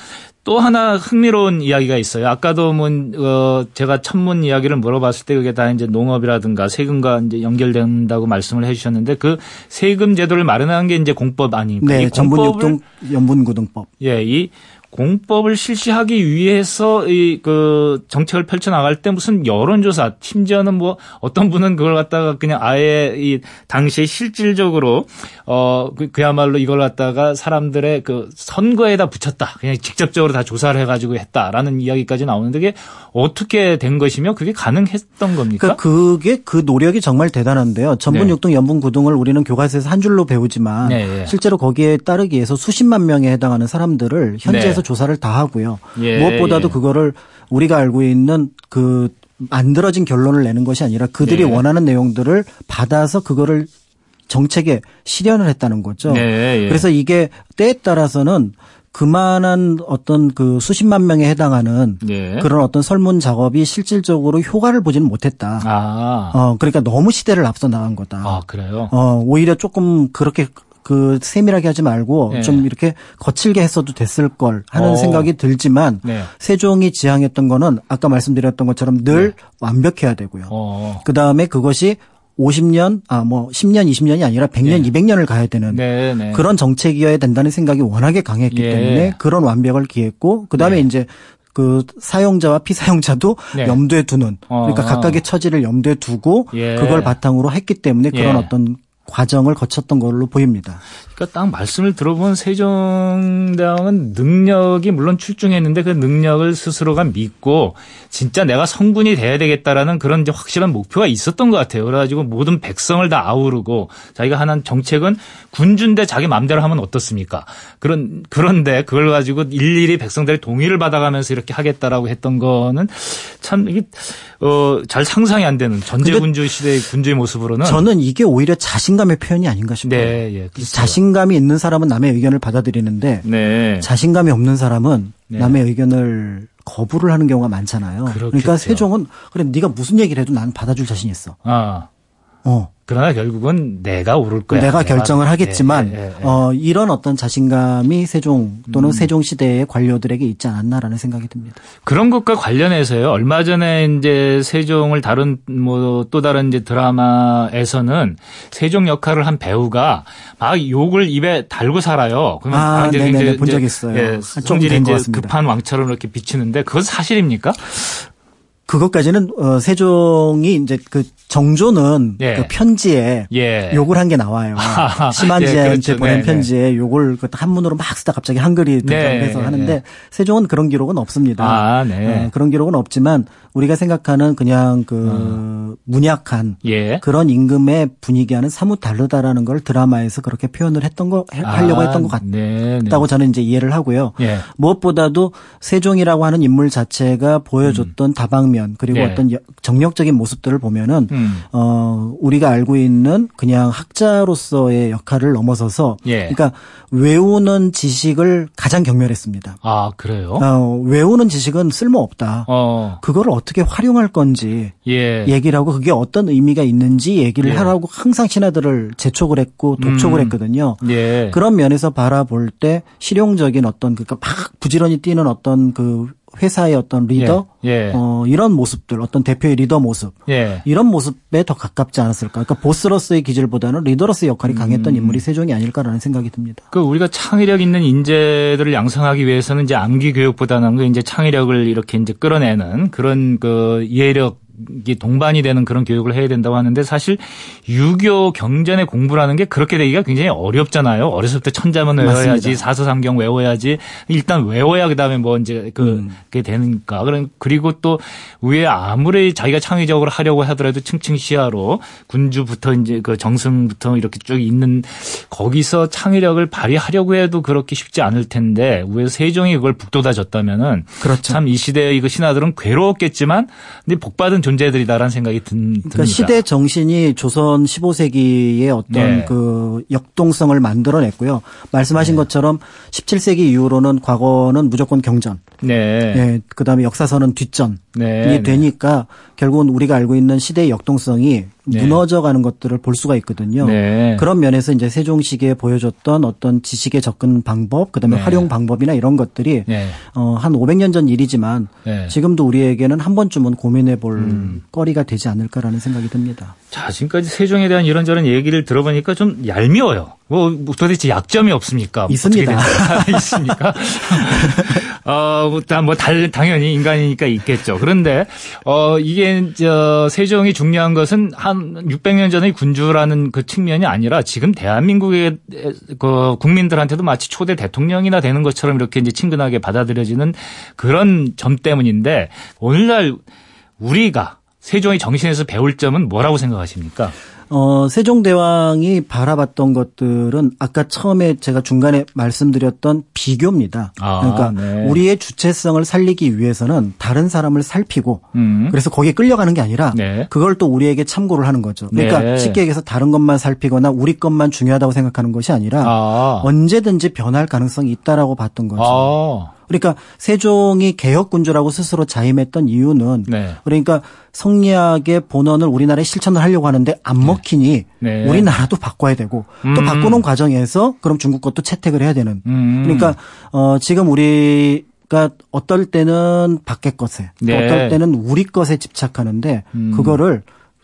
또 하나 흥미로운 이야기가 있어요. 아까도 뭐, 어, 제가 천문 이야기를 물어봤을 때 그게 다 이제 농업이라든가 세금과 이제 연결된다고 말씀을 해 주셨는데 그 세금 제도를 마련한 게 이제 공법 아닙니까? 네, 전분 육동 연분구등법. 예, 이 공법을 실시하기 위해서 이 그 정책을 펼쳐 나갈 때 무슨 여론조사 심지어는 뭐 어떤 분은 그걸 갖다가 그냥 아예 이 당시에 실질적으로 어 그, 그야말로 이걸 갖다가 사람들의 그 선거에다 붙였다 그냥 직접적으로 다 조사를 해가지고 했다라는 이야기까지 나오는데 그게 어떻게 된 것이며 그게 가능했던 겁니까? 그러니까 그게 그 노력이 정말 대단한데요. 전분 육동 네. 연분 구동을 우리는 교과서에서 한 줄로 배우지만 네, 네. 실제로 거기에 따르기 위해서 수십만 명에 해당하는 사람들을 현재 네. 조사를 다 하고요. 예, 무엇보다도 예. 그거를 우리가 알고 있는 그 만들어진 결론을 내는 것이 아니라 그들이 예. 원하는 내용들을 받아서 그거를 정책에 실현을 했다는 거죠. 네, 예. 그래서 이게 때에 따라서는 그만한 어떤 그 수십만 명에 해당하는 예. 그런 어떤 설문 작업이 실질적으로 효과를 보지는 못했다. 아. 어, 그러니까 너무 시대를 앞서 나간 거다. 아, 그래요? 어, 오히려 조금 그렇게 그 세밀하게 하지 말고 네. 좀 이렇게 거칠게 했어도 됐을 걸 하는 오. 어. 생각이 들지만 네. 세종이 지향했던 거는 아까 말씀드렸던 것처럼 늘 네. 완벽해야 되고요. 어. 그 다음에 그것이 50년, 아, 뭐, 10년, 20년이 아니라 100년, 네. 200년을 가야 되는 네, 네. 그런 정책이어야 된다는 생각이 워낙에 강했기 예. 때문에 그런 완벽을 기했고, 그 다음에 네. 이제 그 사용자와 피사용자도 네. 염두에 두는 그러니까 어. 각각의 처지를 염두에 두고 예. 그걸 바탕으로 했기 때문에 그런 예. 어떤 과정을 거쳤던 걸로 보입니다. 그러니까 딱 말씀을 들어본 세종대왕은 능력이 물론 출중했는데 그 능력을 스스로가 믿고 진짜 내가 성군이 돼야 되겠다라는 그런 이제 확실한 목표가 있었던 것 같아요. 그래가지고 모든 백성을 다 아우르고 자기가 하는 정책은 군주인데 자기 마음대로 하면 어떻습니까? 그런 그런데 그걸 가지고 일일이 백성들의 동의를 받아가면서 이렇게 하겠다라고 했던 거는 참 이게 어, 잘 상상이 안 되는 전제군주 시대의 군주의 모습으로는 저는 이게 오히려 자신감의 표현이 아닌가 싶어요. 네, 예, 자신 자신감이 있는 사람은 남의 의견을 받아들이는데 네. 자신감이 없는 사람은 네. 남의 의견을 거부를 하는 경우가 많잖아요. 그러니까 그렇겠죠. 그러니까 세종은 그래 네가 무슨 얘기를 해도 난 받아줄 자신 있어. 아. 어. 그러나 결국은 내가 오를 거야. 내가 결정을 내가. 하겠지만 예, 예, 예. 어, 이런 어떤 자신감이 세종 또는 음. 세종 시대의 관료들에게 있지 않았나라는 생각이 듭니다. 그런 것과 관련해서요. 얼마 전에 이제 세종을 다룬 뭐 또 다른 이제 드라마에서는 세종 역할을 한 배우가 막 욕을 입에 달고 살아요. 그러면 아, 이제 네네 본적 있어요. 예, 성질이 이제 급한 왕처럼 이렇게 비치는데 그것 사실입니까? 그것까지는 어 세종이 이제 그 정조는 예. 그 편지에 예. 욕을 한 게 나와요. 심한지한테 예, 그렇죠. 보낸 네, 네. 편지에 욕을 그 한문으로 막 쓰다 갑자기 한글이 등장해서 네, 하는데 네. 세종은 그런 기록은 없습니다. 아, 네. 어, 그런 기록은 없지만 우리가 생각하는 그냥 그 음. 문약한 예. 그런 임금의 분위기와는 사뭇 다르다라는 걸 드라마에서 그렇게 표현을 했던 거 하려고 아, 했던 것 같다고 저는 이제 이해를 하고요. 예. 무엇보다도 세종이라고 하는 인물 자체가 보여줬던 음. 다방면 이면 그리고 네. 어떤 여- 정력적인 모습들을 보면은 음. 어 우리가 알고 있는 그냥 학자로서의 역할을 넘어서서 예. 그러니까 외우는 지식을 가장 경멸했습니다. 아, 그래요? 어, 외우는 지식은 쓸모 없다. 어, 그거를 어떻게 활용할 건지 예. 얘기를 하고 그게 어떤 의미가 있는지 얘기를 예. 하라고 항상 신하들을 재촉을 했고 독촉을 음. 했거든요. 예. 그런 면에서 바라볼 때 실용적인 어떤 그러니까 막 부지런히 뛰는 어떤 그 회사의 어떤 리더 예. 예. 어 이런 모습들 어떤 대표의 리더 모습 예. 이런 모습에 더 가깝지 않았을까? 그러니까 보스로서의 기질보다는 리더로서의 역할이 강했던 음. 인물이 세종이 아닐까라는 생각이 듭니다. 그 우리가 창의력 있는 인재들을 양성하기 위해서는 이제 암기 교육보다는 그 이제 창의력을 이렇게 이제 끌어내는 그런 그이 해력 이 동반이 되는 그런 교육을 해야 된다고 하는데 사실 유교 경전의 공부라는 게 그렇게 되기가 굉장히 어렵잖아요. 어렸을 때 천자문 외워야지, 맞습니다. 사서삼경 외워야지. 일단 외워야 그다음에 뭐 이제 그 그게 되니까. 그런 그리고 또 위에 아무리 자기가 창의적으로 하려고 하더라도 층층 시야로 군주부터 이제 그 정승부터 이렇게 쭉 있는 거기서 창의력을 발휘하려고 해도 그렇게 쉽지 않을 텐데 왜 세종이 그걸 북돋아 줬다면은 그렇죠. 참 이 시대의 이거 신하들은 괴로웠겠지만 근데 복받은 존재들이다라는 생각이 든, 듭니다. 그러니까 시대 정신이 조선 15세기의 어떤 네. 그 역동성을 만들어냈고요. 말씀하신 것처럼 17세기 이후로는 과거는 무조건 경전, 네. 예, 그다음에 역사서는 뒷전이 네. 네. 되니까 결국은 우리가 알고 있는 시대의 역동성이 네. 무너져가는 것들을 볼 수가 있거든요. 네. 그런 면에서 이제 세종시기에 보여줬던 어떤 지식의 접근 방법, 그다음에 네. 활용 방법이나 이런 것들이 네. 어, 한 500년 전 일이지만 네. 지금도 우리에게는 한 번쯤은 고민해 볼 음. 거리가 되지 않을까라는 생각이 듭니다. 자, 지금까지 세종에 대한 이런저런 얘기를 들어보니까 좀 얄미워요. 뭐, 뭐 도대체 약점이 없습니까? 있습니다. 어떻게 되나? 있습니까? 어, 뭐, 다- 뭐, 달, 당연히 인간이니까 있겠죠. 그런데, 어, 이게, 저, 세종이 중요한 것은 한 600년 전의 군주라는 그 측면이 아니라 지금 대한민국의 그 국민들한테도 마치 초대 대통령이나 되는 것처럼 이렇게 이제 친근하게 받아들여지는 그런 점 때문인데 오늘날 우리가 세종의 정신에서 배울 점은 뭐라고 생각하십니까? 어, 세종대왕이 바라봤던 것들은 아까 처음에 제가 중간에 말씀드렸던 비교입니다. 아, 그러니까 네. 우리의 주체성을 살리기 위해서는 다른 사람을 살피고 음. 그래서 거기에 끌려가는 게 아니라 네. 그걸 또 우리에게 참고를 하는 거죠. 그러니까 네. 쉽게 얘기해서 다른 것만 살피거나 우리 것만 중요하다고 생각하는 것이 아니라 아. 언제든지 변할 가능성이 있다라고 봤던 거죠. 아. 그러니까 세종이 개혁군주라고 스스로 자임했던 이유는 네. 그러니까 성리학의 본원을 우리나라에 실천을 하려고 하는데 안 먹히니 네. 우리나라도 바꿔야 되고 또 음. 바꾸는 과정에서 그럼 중국 것도 채택을 해야 되는 음. 그러니까 어 지금 우리가 어떨 때는 밖의 것에 또 네. 어떨 때는 우리 것에 집착하는데 음. 그거를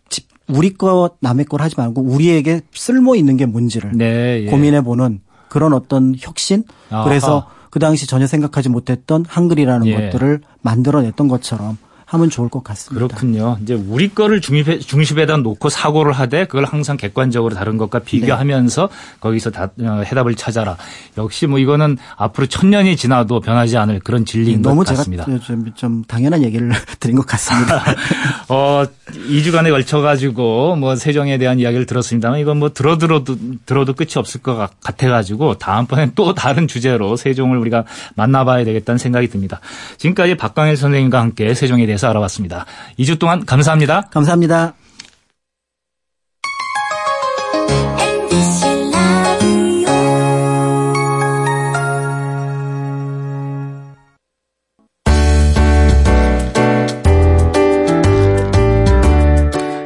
집- 우리 것 남의 걸 하지 말고 우리에게 쓸모 있는 게 뭔지를 네. 예. 고민해 보는 그런 어떤 혁신 아하. 그래서 그 당시 전혀 생각하지 못했던 한글이라는 예. 것들을 만들어냈던 것처럼 하면 좋을 것 같습니다. 그렇군요. 이제 우리 거를 중립에, 중심에다 놓고 사고를 하되 그걸 항상 객관적으로 다른 것과 비교하면서 거기서 다, 어, 해답을 찾아라. 역시 뭐 이거는 앞으로 천 년이 지나도 변하지 않을 그런 진리인 것 너무 제가 같습니다. 좀, 좀 당연한 얘기를 드린 것 같습니다. 어, 2주간에 걸쳐 가지고 뭐 세종에 대한 이야기를 들었습니다만 이건 뭐 들어 들어도 들어도 끝이 없을 것 같- 같아 가지고 다음번엔 또 다른 주제로 세종을 우리가 만나봐야 되겠다는 생각이 듭니다. 지금까지 박광일 선생님과 함께 세종에 대해서 알아봤습니다. 2주 동안 감사합니다. 감사합니다.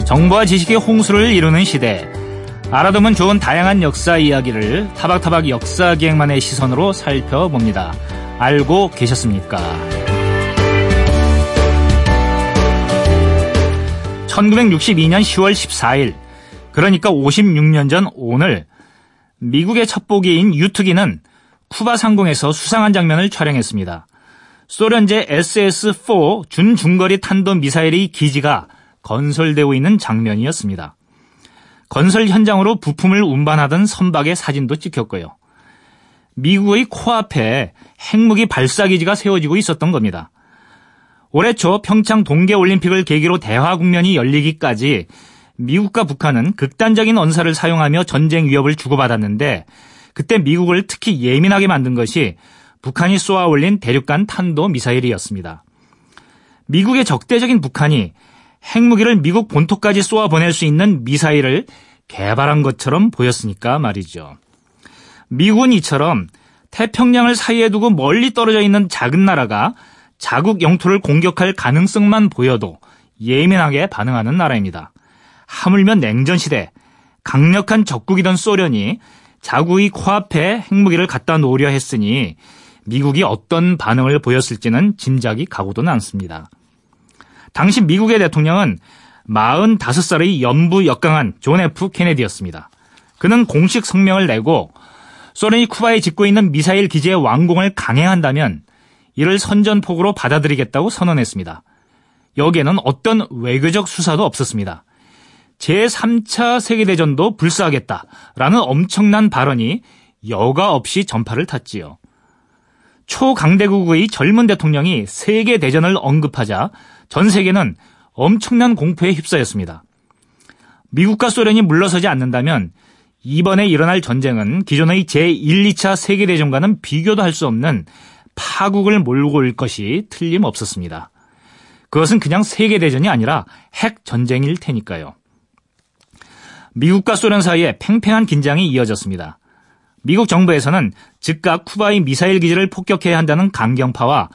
정보와 지식의 홍수를 이루는 시대. 알아두면 좋은 다양한 역사 이야기를 타박타박 역사기행만의 시선으로 살펴봅니다. 알고 계셨습니까? 1962년 10월 14일, 그러니까 56년 전 오늘, 미국의 첩보기인 유투기는 쿠바 상공에서 수상한 장면을 촬영했습니다. 소련제 SS-4 준중거리 탄도 미사일의 기지가 건설되고 있는 장면이었습니다. 건설 현장으로 부품을 운반하던 선박의 사진도 찍혔고요. 미국의 코앞에 핵무기 발사기지가 세워지고 있었던 겁니다. 올해 초 평창 동계올림픽을 계기로 대화 국면이 열리기까지 미국과 북한은 극단적인 언사를 사용하며 전쟁 위협을 주고받았는데 그때 미국을 특히 예민하게 만든 것이 북한이 쏘아 올린 대륙간 탄도 미사일이었습니다. 미국의 적대적인 북한이 핵무기를 미국 본토까지 쏘아 보낼 수 있는 미사일을 개발한 것처럼 보였으니까 말이죠. 미국은 이처럼 태평양을 사이에 두고 멀리 떨어져 있는 작은 나라가 자국 영토를 공격할 가능성만 보여도 예민하게 반응하는 나라입니다. 하물며 냉전시대 강력한 적국이던 소련이 자국이 코앞에 핵무기를 갖다 놓으려 했으니 미국이 어떤 반응을 보였을지는 짐작이 가고도 남습니다. 당시 미국의 대통령은 45살의 연부역강한 존 F 케네디였습니다. 그는 공식 성명을 내고 소련이 쿠바에 짓고 있는 미사일 기지의 완공을 강행한다면 이를 선전포고로 받아들이겠다고 선언했습니다. 여기에는 어떤 외교적 수사도 없었습니다. 제3차 세계대전도 불사하겠다라는 엄청난 발언이 여과 없이 전파를 탔지요. 초강대국의 젊은 대통령이 세계대전을 언급하자 전 세계는 엄청난 공포에 휩싸였습니다. 미국과 소련이 물러서지 않는다면 이번에 일어날 전쟁은 기존의 제1, 2차 세계대전과는 비교도 할 수 없는 파국을 몰고 올 것이 틀림없었습니다. 그것은 그냥 세계대전이 아니라 핵전쟁일 테니까요. 미국과 소련 사이에 팽팽한 긴장이 이어졌습니다. 미국 정부에서는 즉각 쿠바의 미사일 기지를 폭격해야 한다는 강경파와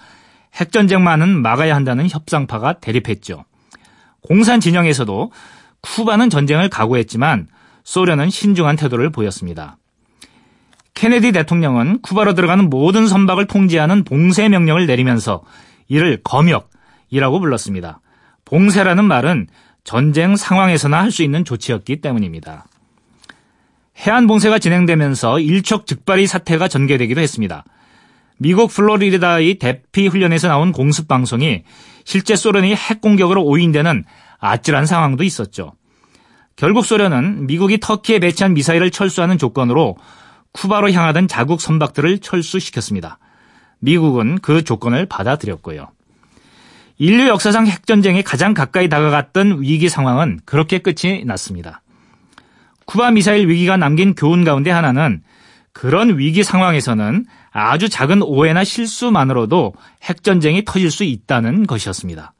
핵전쟁만은 막아야 한다는 협상파가 대립했죠. 공산 진영에서도 쿠바는 전쟁을 각오했지만 소련은 신중한 태도를 보였습니다. 케네디 대통령은 쿠바로 들어가는 모든 선박을 통제하는 봉쇄 명령을 내리면서 이를 검역이라고 불렀습니다. 봉쇄라는 말은 전쟁 상황에서나 할 수 있는 조치였기 때문입니다. 해안 봉쇄가 진행되면서 일촉즉발의 사태가 전개되기도 했습니다. 미국 플로리다의 대피 훈련에서 나온 공습 방송이 실제 소련이 핵 공격으로 오인되는 아찔한 상황도 있었죠. 결국 소련은 미국이 터키에 배치한 미사일을 철수하는 조건으로 쿠바로 향하던 자국 선박들을 철수시켰습니다. 미국은 그 조건을 받아들였고요. 인류 역사상 핵전쟁에 가장 가까이 다가갔던 위기 상황은 그렇게 끝이 났습니다. 쿠바 미사일 위기가 남긴 교훈 가운데 하나는 그런 위기 상황에서는 아주 작은 오해나 실수만으로도 핵전쟁이 터질 수 있다는 것이었습니다.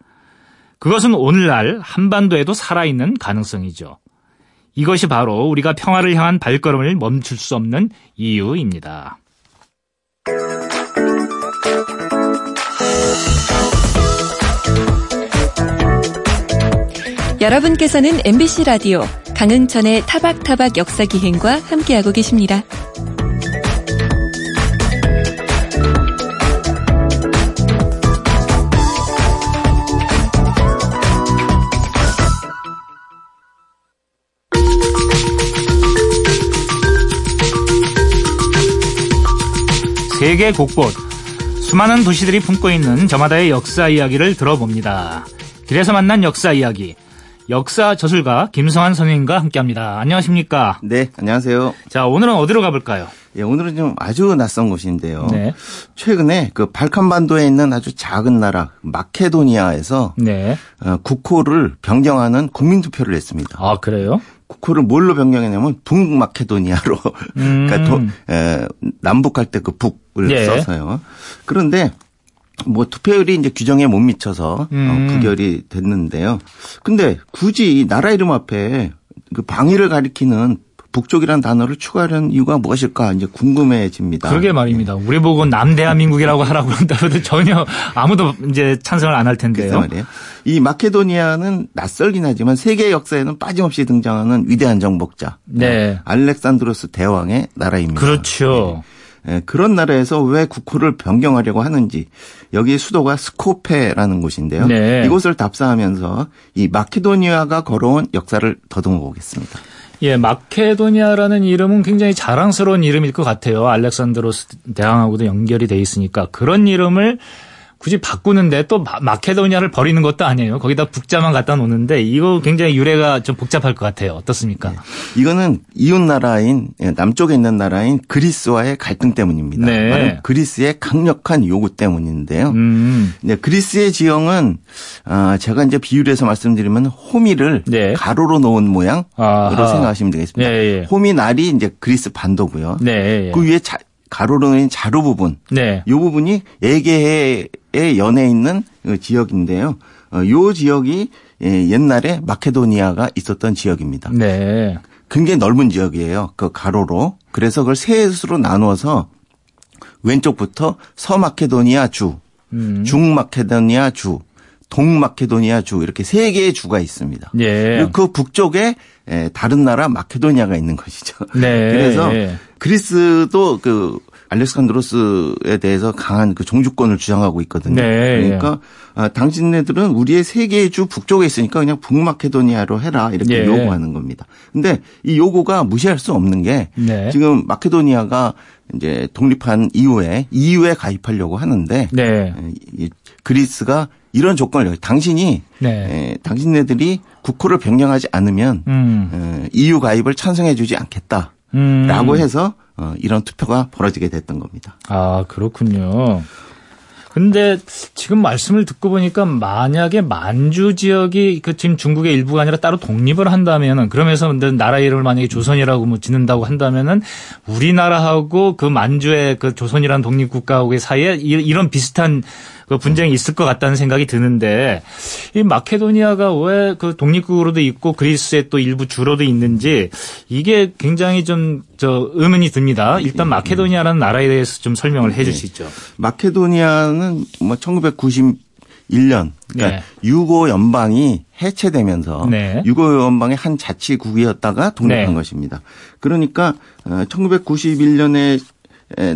그것은 오늘날 한반도에도 살아있는 가능성이죠. 이것이 바로 우리가 평화를 향한 발걸음을 멈출 수 없는 이유입니다. 여러분께서는 MBC 라디오 강흥천의 타박타박 역사기행과 함께하고 계십니다. 세계 곳곳 수많은 도시들이 품고 있는 저마다의 역사 이야기를 들어봅니다. 길에서 만난 역사 이야기. 역사 저술가 김성환 선생님과 함께합니다. 안녕하십니까? 네, 안녕하세요. 자, 오늘은 어디로 가볼까요? 예, 오늘은 좀 아주 낯선 곳인데요. 네. 최근에 그 발칸반도에 있는 아주 작은 나라 마케도니아에서 네. 어, 국호를 변경하는 국민투표를 했습니다. 아, 그래요? 국호를 뭘로 변경했냐면 북마케도니아로 음. 그러니까 도, 에, 남북할 때 그 북을 예. 써서요. 그런데 뭐 투표율이 이제 규정에 못 미쳐서 어, 음. 어, 부결이 됐는데요. 근데 굳이 나라 이름 앞에 그 방위를 가리키는 북쪽이라는 단어를 추가하는 이유가 무엇일까 이제 궁금해집니다. 그러게 말입니다. 우리 보고 남대한민국이라고 하라고 한다고 전혀 아무도 이제 찬성을 안 할 텐데요. 말이에요. 이 마케도니아는 낯설긴 하지만 세계 역사에는 빠짐없이 등장하는 위대한 정복자. 네. 알렉산드로스 대왕의 나라입니다. 그렇죠. 네. 그런 나라에서 왜 국호를 변경하려고 하는지 여기 수도가 스코페라는 곳인데요. 네. 이곳을 답사하면서 이 마케도니아가 걸어온 역사를 더듬어 보겠습니다. 예, 마케도니아라는 이름은 굉장히 자랑스러운 이름일 것 같아요. 알렉산드로스 대왕하고도 연결이 돼 있으니까 그런 이름을 굳이 바꾸는데 또 마케도니아를 버리는 것도 아니에요. 거기다 북자만 갖다 놓는데 이거 굉장히 유래가 좀 복잡할 것 같아요. 어떻습니까? 네. 이거는 이웃 나라인 예, 남쪽에 있는 나라인 그리스와의 갈등 때문입니다. 네. 그리스의 강력한 요구 때문인데요. 음. 네, 그리스의 지형은 아, 제가 이제 해서 말씀드리면 호미를 네. 가로로 놓은 모양으로 아하. 생각하시면 되겠습니다. 네, 예. 호미 날이 이제 그리스 반도고요. 네, 예. 그 위에 자, 가로로 놓인 자루 부분. 네. 이 부분이 에게해 연해 있는 그 지역인데요. 어, 요 지역이 예, 옛날에 마케도니아가 있었던 지역입니다. 네. 굉장히 넓은 지역이에요. 그 가로로. 그래서 그걸 셋으로 나누어서 왼쪽부터 서마케도니아 주, 음. 중마케도니아 주, 동마케도니아 주 이렇게 세 개의 주가 있습니다. 예. 그리고 그 북쪽에 다른 나라 마케도니아가 있는 것이죠. 네. 그래서 그리스도 그 알렉산드로스에 대해서 강한 그 종주권을 주장하고 있거든요. 네. 그러니까 아, 당신네들은 우리의 세계의 주 북쪽에 있으니까 그냥 북마케도니아로 해라 이렇게 네. 요구하는 겁니다. 근데 이 요구가 무시할 수 없는 게 네. 지금 마케도니아가 이제 독립한 이후에 EU에 가입하려고 하는데 네. 그리스가 이런 조건을 당신이 네. 에, 당신네들이 국호를 변경하지 않으면 음. 에, EU 가입을 찬성해주지 않겠다라고 음. 해서 어, 이런 투표가 벌어지게 됐던 겁니다. 아 그렇군요. 근데 지금 말씀을 듣고 보니까 만약에 만주 지역이 그 지금 중국의 일부가 아니라 따로 독립을 한다면은 그러면서 나라 이름을 만약에 조선이라고 뭐 짓는다고 한다면은 우리나라하고 그 만주의 그 조선이라는 독립국가하고의 사이에 이런 비슷한 그 분쟁이 있을 것 같다는 생각이 드는데 이 마케도니아가 왜 그 독립국으로도 있고 그리스의 또 일부 주로도 있는지 이게 굉장히 좀 저 의문이 듭니다. 일단 마케도니아라는 나라에 대해서 좀 설명을 해 주시죠. 마케도니아는 뭐 1991년 그러니까 네. 유고 연방이 해체되면서 네. 유고 연방의 한 자치국이었다가 독립한 네. 것입니다. 그러니까 1991년에 어,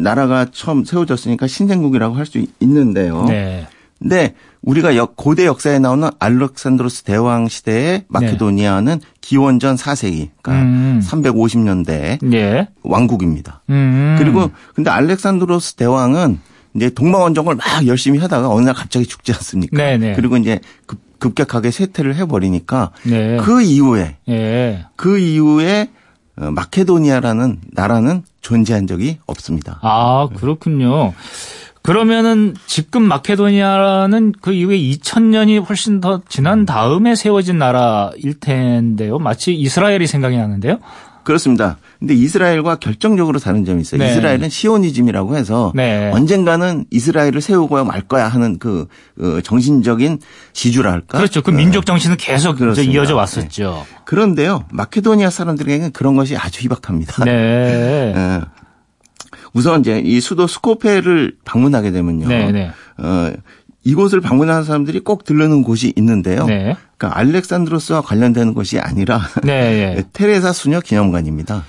나라가 처음 세워졌으니까 신생국이라고 할 수 있는데요. 네. 근데 우리가 고대 역사에 나오는 알렉산드로스 대왕 시대의 마케도니아는 네. 기원전 4세기, 그러니까 음. 350년대 네. 왕국입니다. 음. 그리고 근데 알렉산드로스 대왕은 이제 동방 원정을 막 열심히 하다가 어느 날 갑자기 죽지 않습니까? 네네. 네. 그리고 이제 급, 급격하게 쇠퇴를 해버리니까 네. 그 이후에 네. 그 이후에 어, 마케도니아라는 나라는 존재한 적이 없습니다. 아, 그렇군요. 그러면은 지금 마케도니아는 그 이후에 2000년이 훨씬 더 지난 다음에 세워진 나라일 텐데요. 마치 이스라엘이 생각이 나는데요. 그렇습니다. 근데 이스라엘과 결정적으로 다른 점이 있어요. 네. 이스라엘은 시오니즘이라고 해서 네. 언젠가는 이스라엘을 세우고 말 거야 하는 그, 그 정신적인 지주랄까. 그렇죠. 그 민족 정신은 계속. 이어져 왔었죠. 네. 그런데요, 마케도니아 사람들에게는 그런 것이 아주 희박합니다. 네. 네. 우선 이제 이 수도 스코페를 방문하게 되면요. 네, 네. 어, 이곳을 방문하는 사람들이 꼭 들르는 곳이 있는데요. 네. 그러니까 알렉산드로스와 관련되는 것이 아니라 네, 네. 테레사 수녀 기념관입니다.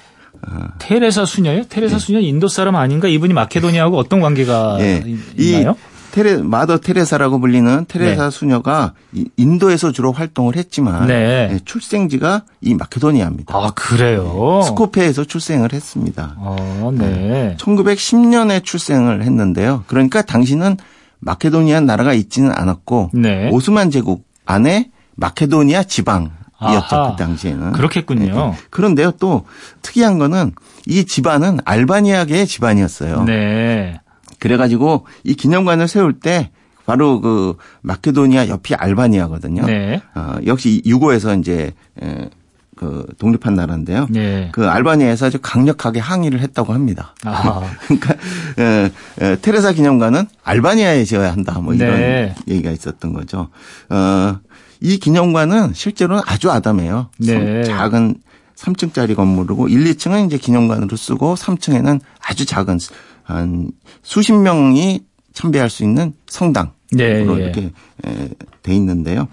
테레사 수녀요? 테레사 네. 수녀 인도 사람 아닌가? 이분이 마케도니아하고 어떤 관계가 네. 있나요? 테레 마더 테레사라고 불리는 테레사 네. 수녀가 인도에서 주로 활동을 했지만 네. 네 출생지가 이 마케도니아입니다. 아 그래요? 스코페에서 출생을 했습니다. 아, 네. 1910년에 출생을 했는데요. 그러니까 당신은 마케도니아 나라가 있지는 않았고 네. 오스만 제국 안에 마케도니아 지방 이었죠 아하, 그 당시에는 그렇겠군요. 네. 그런데요 또 특이한 거는 이 집안은 알바니아계의 집안이었어요. 네. 그래가지고 이 기념관을 세울 때 바로 그 마케도니아 옆이 알바니아거든요. 네. 어, 역시 유고에서 이제 에, 그 독립한 나라인데요. 네. 그 알바니아에서 아주 강력하게 항의를 했다고 합니다. 아. 그러니까 에, 에, 테레사 기념관은 알바니아에 지어야 한다. 뭐 이런 네. 얘기가 있었던 거죠. 어, 이 기념관은 실제로는 아주 아담해요. 네. 작은 3층짜리 건물이고 1, 2층은 이제 기념관으로 쓰고 3층에는 아주 작은 한 수십 명이 참배할 수 있는 성당으로 네, 예. 이렇게 돼 있는데요.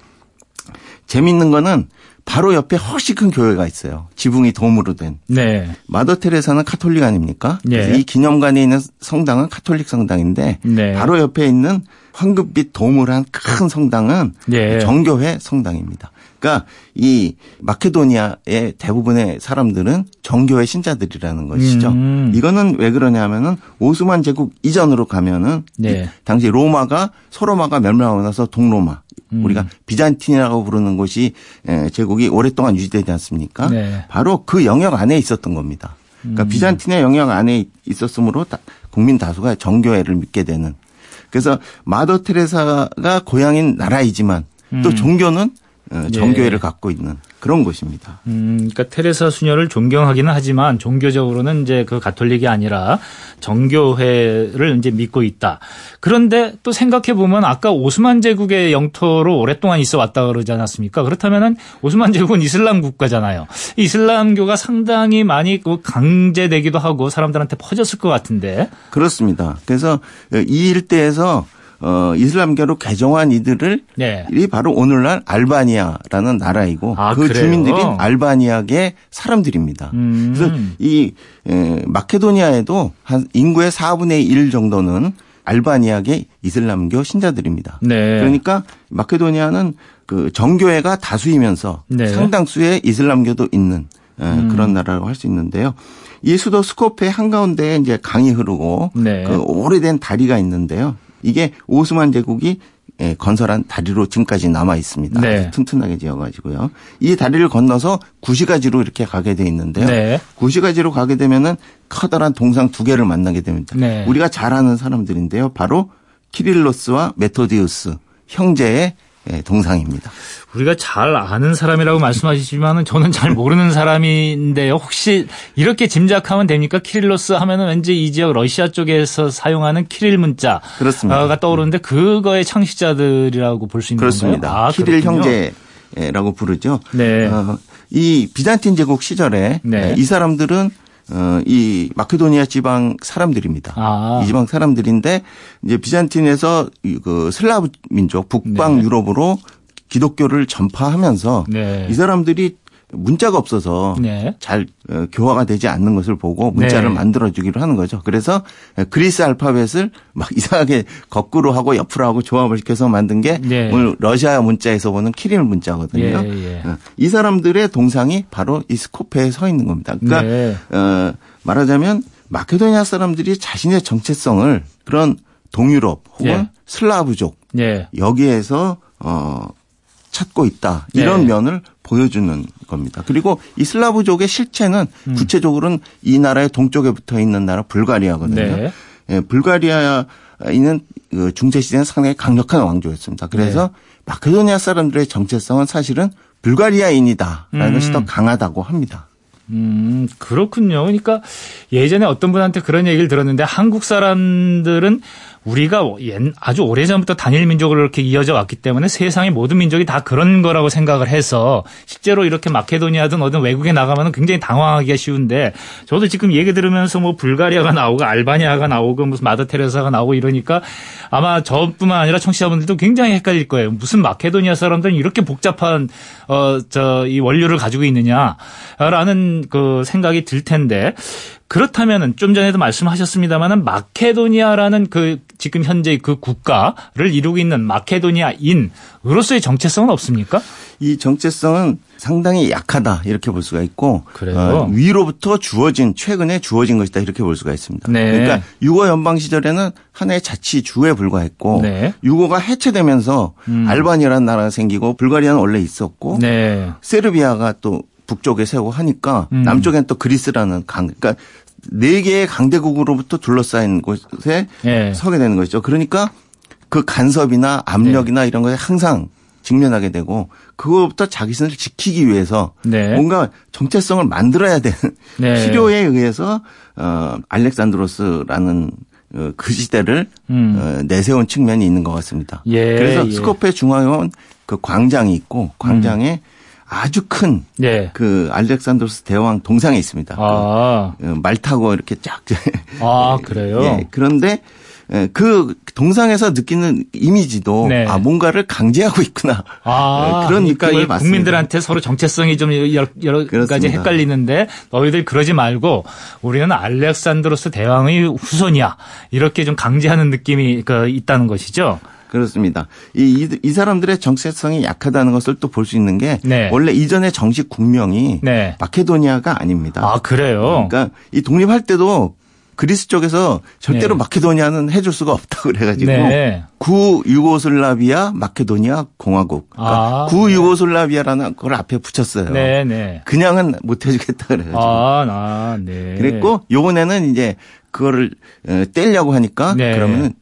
재밌는 거는 바로 옆에 훨씬 큰 교회가 있어요. 지붕이 돔으로 된. 네. 마더 테레사는 카톨릭 아닙니까? 네. 이 기념관에 있는 성당은 카톨릭 성당인데 네. 바로 옆에 있는 황금빛 돔을 한 큰 성당은 네. 정교회 성당입니다. 그러니까 이 마케도니아의 대부분의 사람들은 정교회 신자들이라는 것이죠. 음. 이거는 왜 그러냐면은 오스만 제국 이전으로 가면은 네. 당시 로마가 소로마가 멸망하고 나서 동로마 음. 우리가 비잔틴이라고 부르는 곳이 제국이 오랫동안 유지되지 않습니까? 네. 바로 그 영역 안에 있었던 겁니다. 그러니까 음. 비잔틴의 영역 안에 있었으므로 국민 다수가 정교회를 믿게 되는. 그래서 마더 테레사가 고향인 나라이지만 또 음. 종교는 어, 정교회를 예. 갖고 있는 그런 곳입니다. 음, 그러니까 테레사 수녀를 존경하기는 하지만 종교적으로는 이제 그 가톨릭이 아니라 정교회를 이제 믿고 있다. 그런데 또 생각해 보면 아까 오스만 제국의 영토로 오랫동안 있어 왔다 그러지 않았습니까? 그렇다면은 오스만 제국은 이슬람 국가잖아요. 이슬람교가 상당히 많이 그 강제되기도 하고 사람들한테 퍼졌을 것 같은데. 그렇습니다. 그래서 이 일대에서 어, 이슬람교로 개종한 이들을 네. 이 바로 오늘날 알바니아라는 나라이고 아, 그 그래요? 주민들이 알바니아계 사람들입니다. 음. 그래서 이 에, 마케도니아에도 한 인구의 4분의 1 정도는 알바니아계 이슬람교 신자들입니다. 네. 그러니까 마케도니아는 그 정교회가 다수이면서 네. 상당수의 이슬람교도 있는 음. 그런 나라라고 할 수 있는데요. 이 수도 스코페 한가운데에 이제 강이 흐르고 네. 그 오래된 다리가 있는데요. 이게 오스만 제국이 예, 건설한 다리로 지금까지 남아 있습니다. 네. 튼튼하게 지어가지고요. 이 다리를 건너서 구시가지로 이렇게 가게 돼 있는데요. 네. 구시가지로 가게 되면은 커다란 동상 두 개를 만나게 됩니다. 네. 우리가 잘 아는 사람들인데요. 바로 키릴로스와 메토디우스 형제의 예, 동상입니다. 우리가 잘 아는 사람이라고 말씀하시지만은 저는 잘 모르는 사람인데요. 혹시 이렇게 짐작하면 됩니까? 키릴로스 하면은 왠지 이 지역 러시아 쪽에서 사용하는 키릴 문자가 그렇습니다. 떠오르는데 그거의 창시자들이라고 볼 수 있는 그렇습니다. 아, 키릴 그렇군요. 형제라고 부르죠. 네. 어, 이 비잔틴 제국 시절에 네. 이 사람들은 어, 이 마케도니아 지방 사람들입니다. 아. 이 지방 사람들인데 이제 비잔틴에서 그 슬라브 민족 북방 네. 유럽으로 기독교를 전파하면서 네. 이 사람들이 문자가 없어서 네. 잘 어, 교화가 되지 않는 것을 보고 문자를 네. 만들어 주기로 하는 거죠. 그래서 그리스 알파벳을 막 이상하게 거꾸로 하고 옆으로 하고 조합을 시켜서 만든 게 네. 오늘 러시아 문자에서 보는 키릴 문자거든요. 예, 예. 어, 이 사람들의 동상이 바로 이 스코페에 서 있는 겁니다. 그러니까 네. 어, 말하자면 마케도니아 사람들이 자신의 정체성을 그런 동유럽 혹은 예. 슬라브족 예. 여기에서 어 찾고 있다. 이런 네. 면을 보여주는 겁니다. 그리고 이 슬라브족의 실체는 음. 구체적으로는 이 나라의 동쪽에 붙어 있는 나라 불가리아거든요. 네. 예, 불가리아는 그 중세 시대는 상당히 강력한 왕조였습니다. 그래서 네. 마케도니아 사람들의 정체성은 사실은 불가리아인이다라는 음. 것이 더 강하다고 합니다. 음, 그렇군요. 그러니까 예전에 어떤 분한테 그런 얘기를 들었는데 한국 사람들은 우리가 아주 오래전부터 단일 민족으로 이렇게 이어져 왔기 때문에 세상의 모든 민족이 다 그런 거라고 생각을 해서 실제로 이렇게 마케도니아든 어떤 외국에 나가면 굉장히 당황하기가 쉬운데 저도 지금 얘기 들으면서 뭐 불가리아가 나오고 알바니아가 나오고 무슨 마더 테레사가 나오고 이러니까 아마 저뿐만 아니라 청취자분들도 굉장히 헷갈릴 거예요. 무슨 마케도니아 사람들은 이렇게 복잡한 어 저 이 원료를 가지고 있느냐라는 그 생각이 들 텐데 그렇다면은 좀 전에도 말씀하셨습니다만은 마케도니아라는 그 지금 현재 그 국가를 이루고 있는 마케도니아인으로서의 정체성은 없습니까? 이 정체성은 상당히 약하다 이렇게 볼 수가 있고 어, 위로부터 주어진 최근에 주어진 것이다 이렇게 볼 수가 있습니다. 네. 그러니까 유고 연방 시절에는 하나의 자치 주에 불과했고 네. 유고가 해체되면서 음. 알바니아라는 나라가 생기고 불가리아는 원래 있었고 네. 세르비아가 또 북쪽에 세고 하니까 음. 남쪽엔 또 그리스라는 강 그러니까 네 개의 강대국으로부터 둘러싸인 곳에 네. 서게 되는 것이죠. 그러니까 그 간섭이나 압력이나 네. 이런 것에 항상 직면하게 되고 그거부터 자기선을 지키기 위해서 네. 뭔가 정체성을 만들어야 되는 네. 필요에 의해서 어 알렉산드로스라는 어, 그 시대를 음. 어, 내세운 측면이 있는 것 같습니다. 예, 그래서 예. 스코페 중앙에 그 광장이 있고 광장에 음. 아주 큰그 네. 알렉산드로스 대왕 동상이 있습니다. 아. 그 말 타고 이렇게 쫙. 아 그래요? 예. 그런데 예, 그 동상에서 느끼는 이미지도 네. 아 뭔가를 강제하고 있구나 아, 예, 그런 그러니까 느낌을 받습니다. 국민들한테 서로 정체성이 좀 여러, 여러 가지 헷갈리는데 너희들 그러지 말고 우리는 알렉산드로스 대왕의 후손이야 이렇게 좀 강제하는 느낌이 그 있다는 것이죠. 그렇습니다. 이, 이, 사람들의 정체성이 약하다는 것을 또 볼 수 있는 게 네. 원래 이전의 정식 국명이 네. 마케도니아가 아닙니다. 아 그래요? 그러니까 이 독립할 때도 그리스 쪽에서 절대로 네. 마케도니아는 해줄 수가 없다고 그래가지고 네. 구 유고슬라비아 마케도니아 공화국 그러니까 아, 구 유고슬라비아라는 걸 앞에 붙였어요. 네, 네. 그냥은 못 해주겠다 그래가지고. 아, 아, 네. 그랬고 요번에는 이제 그거를 떼려고 하니까 네. 그러면은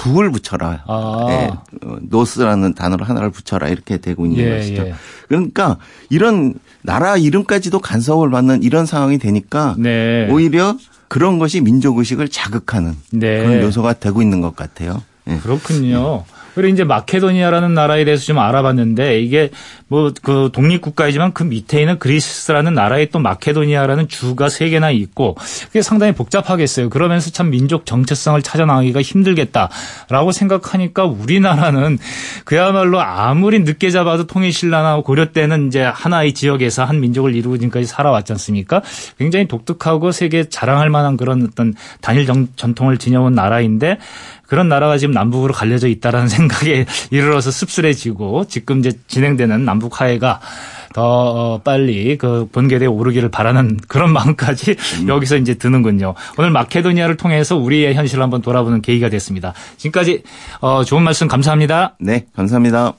북을 붙여라. 아. 예, 어, 노스라는 단어로 하나를 붙여라 이렇게 되고 있는 예, 것이죠. 예. 그러니까 이런 나라 이름까지도 간섭을 받는 이런 상황이 되니까 네. 오히려 그런 것이 민족 의식을 자극하는 네. 그런 요소가 되고 있는 것 같아요. 예. 그렇군요. 그리고 이제 마케도니아라는 나라에 대해서 좀 알아봤는데 이게 뭐 그 독립국가이지만 그 밑에 있는 그리스라는 나라에 또 마케도니아라는 주가 세 개나 있고 그게 상당히 복잡하겠어요. 그러면서 참 민족 정체성을 찾아 나가기가 힘들겠다라고 생각하니까 우리나라는 그야말로 아무리 늦게 잡아도 통일신라나 고려 때는 이제 하나의 지역에서 한 민족을 이루고 지금까지 살아왔지 않습니까? 굉장히 독특하고 세계 자랑할 만한 그런 어떤 단일 전통을 지녀온 나라인데 그런 나라가 지금 남북으로 갈려져 있다라는 생각에 이르러서 씁쓸해지고 지금 이제 진행되는 남북 화해가 더 어, 빨리 그 본계대에 오르기를 바라는 그런 마음까지 음. 여기서 이제 드는군요. 오늘 마케도니아를 통해서 우리의 현실을 한번 돌아보는 계기가 됐습니다. 지금까지 어, 좋은 말씀 감사합니다. 네, 감사합니다.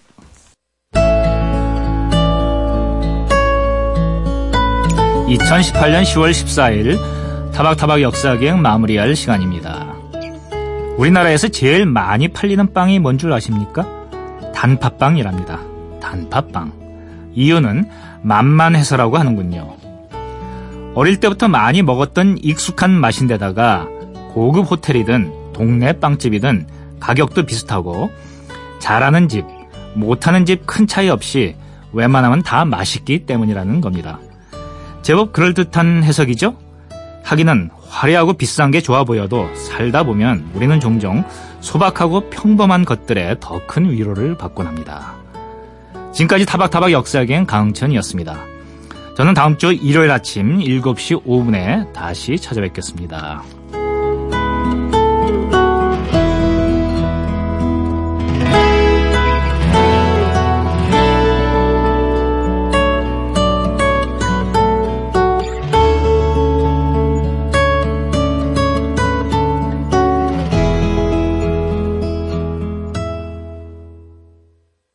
(2018년 10월 14일) 타박타박 역사기행 마무리할 시간입니다. 우리나라에서 제일 많이 팔리는 빵이 뭔 줄 아십니까? 단팥빵이랍니다. 단팥빵. 이유는 만만해서라고 하는군요. 어릴 때부터 많이 먹었던 익숙한 맛인데다가 고급 호텔이든 동네 빵집이든 가격도 비슷하고 잘하는 집, 못하는 집 큰 차이 없이 웬만하면 다 맛있기 때문이라는 겁니다. 제법 그럴듯한 해석이죠? 하기는 화려하고 비싼 게 좋아 보여도 살다 보면 우리는 종종 소박하고 평범한 것들에 더 큰 위로를 받곤 합니다. 지금까지 타박타박 역사여행 강천이었습니다. 저는 다음 주 일요일 아침 7시 5분에 다시 찾아뵙겠습니다.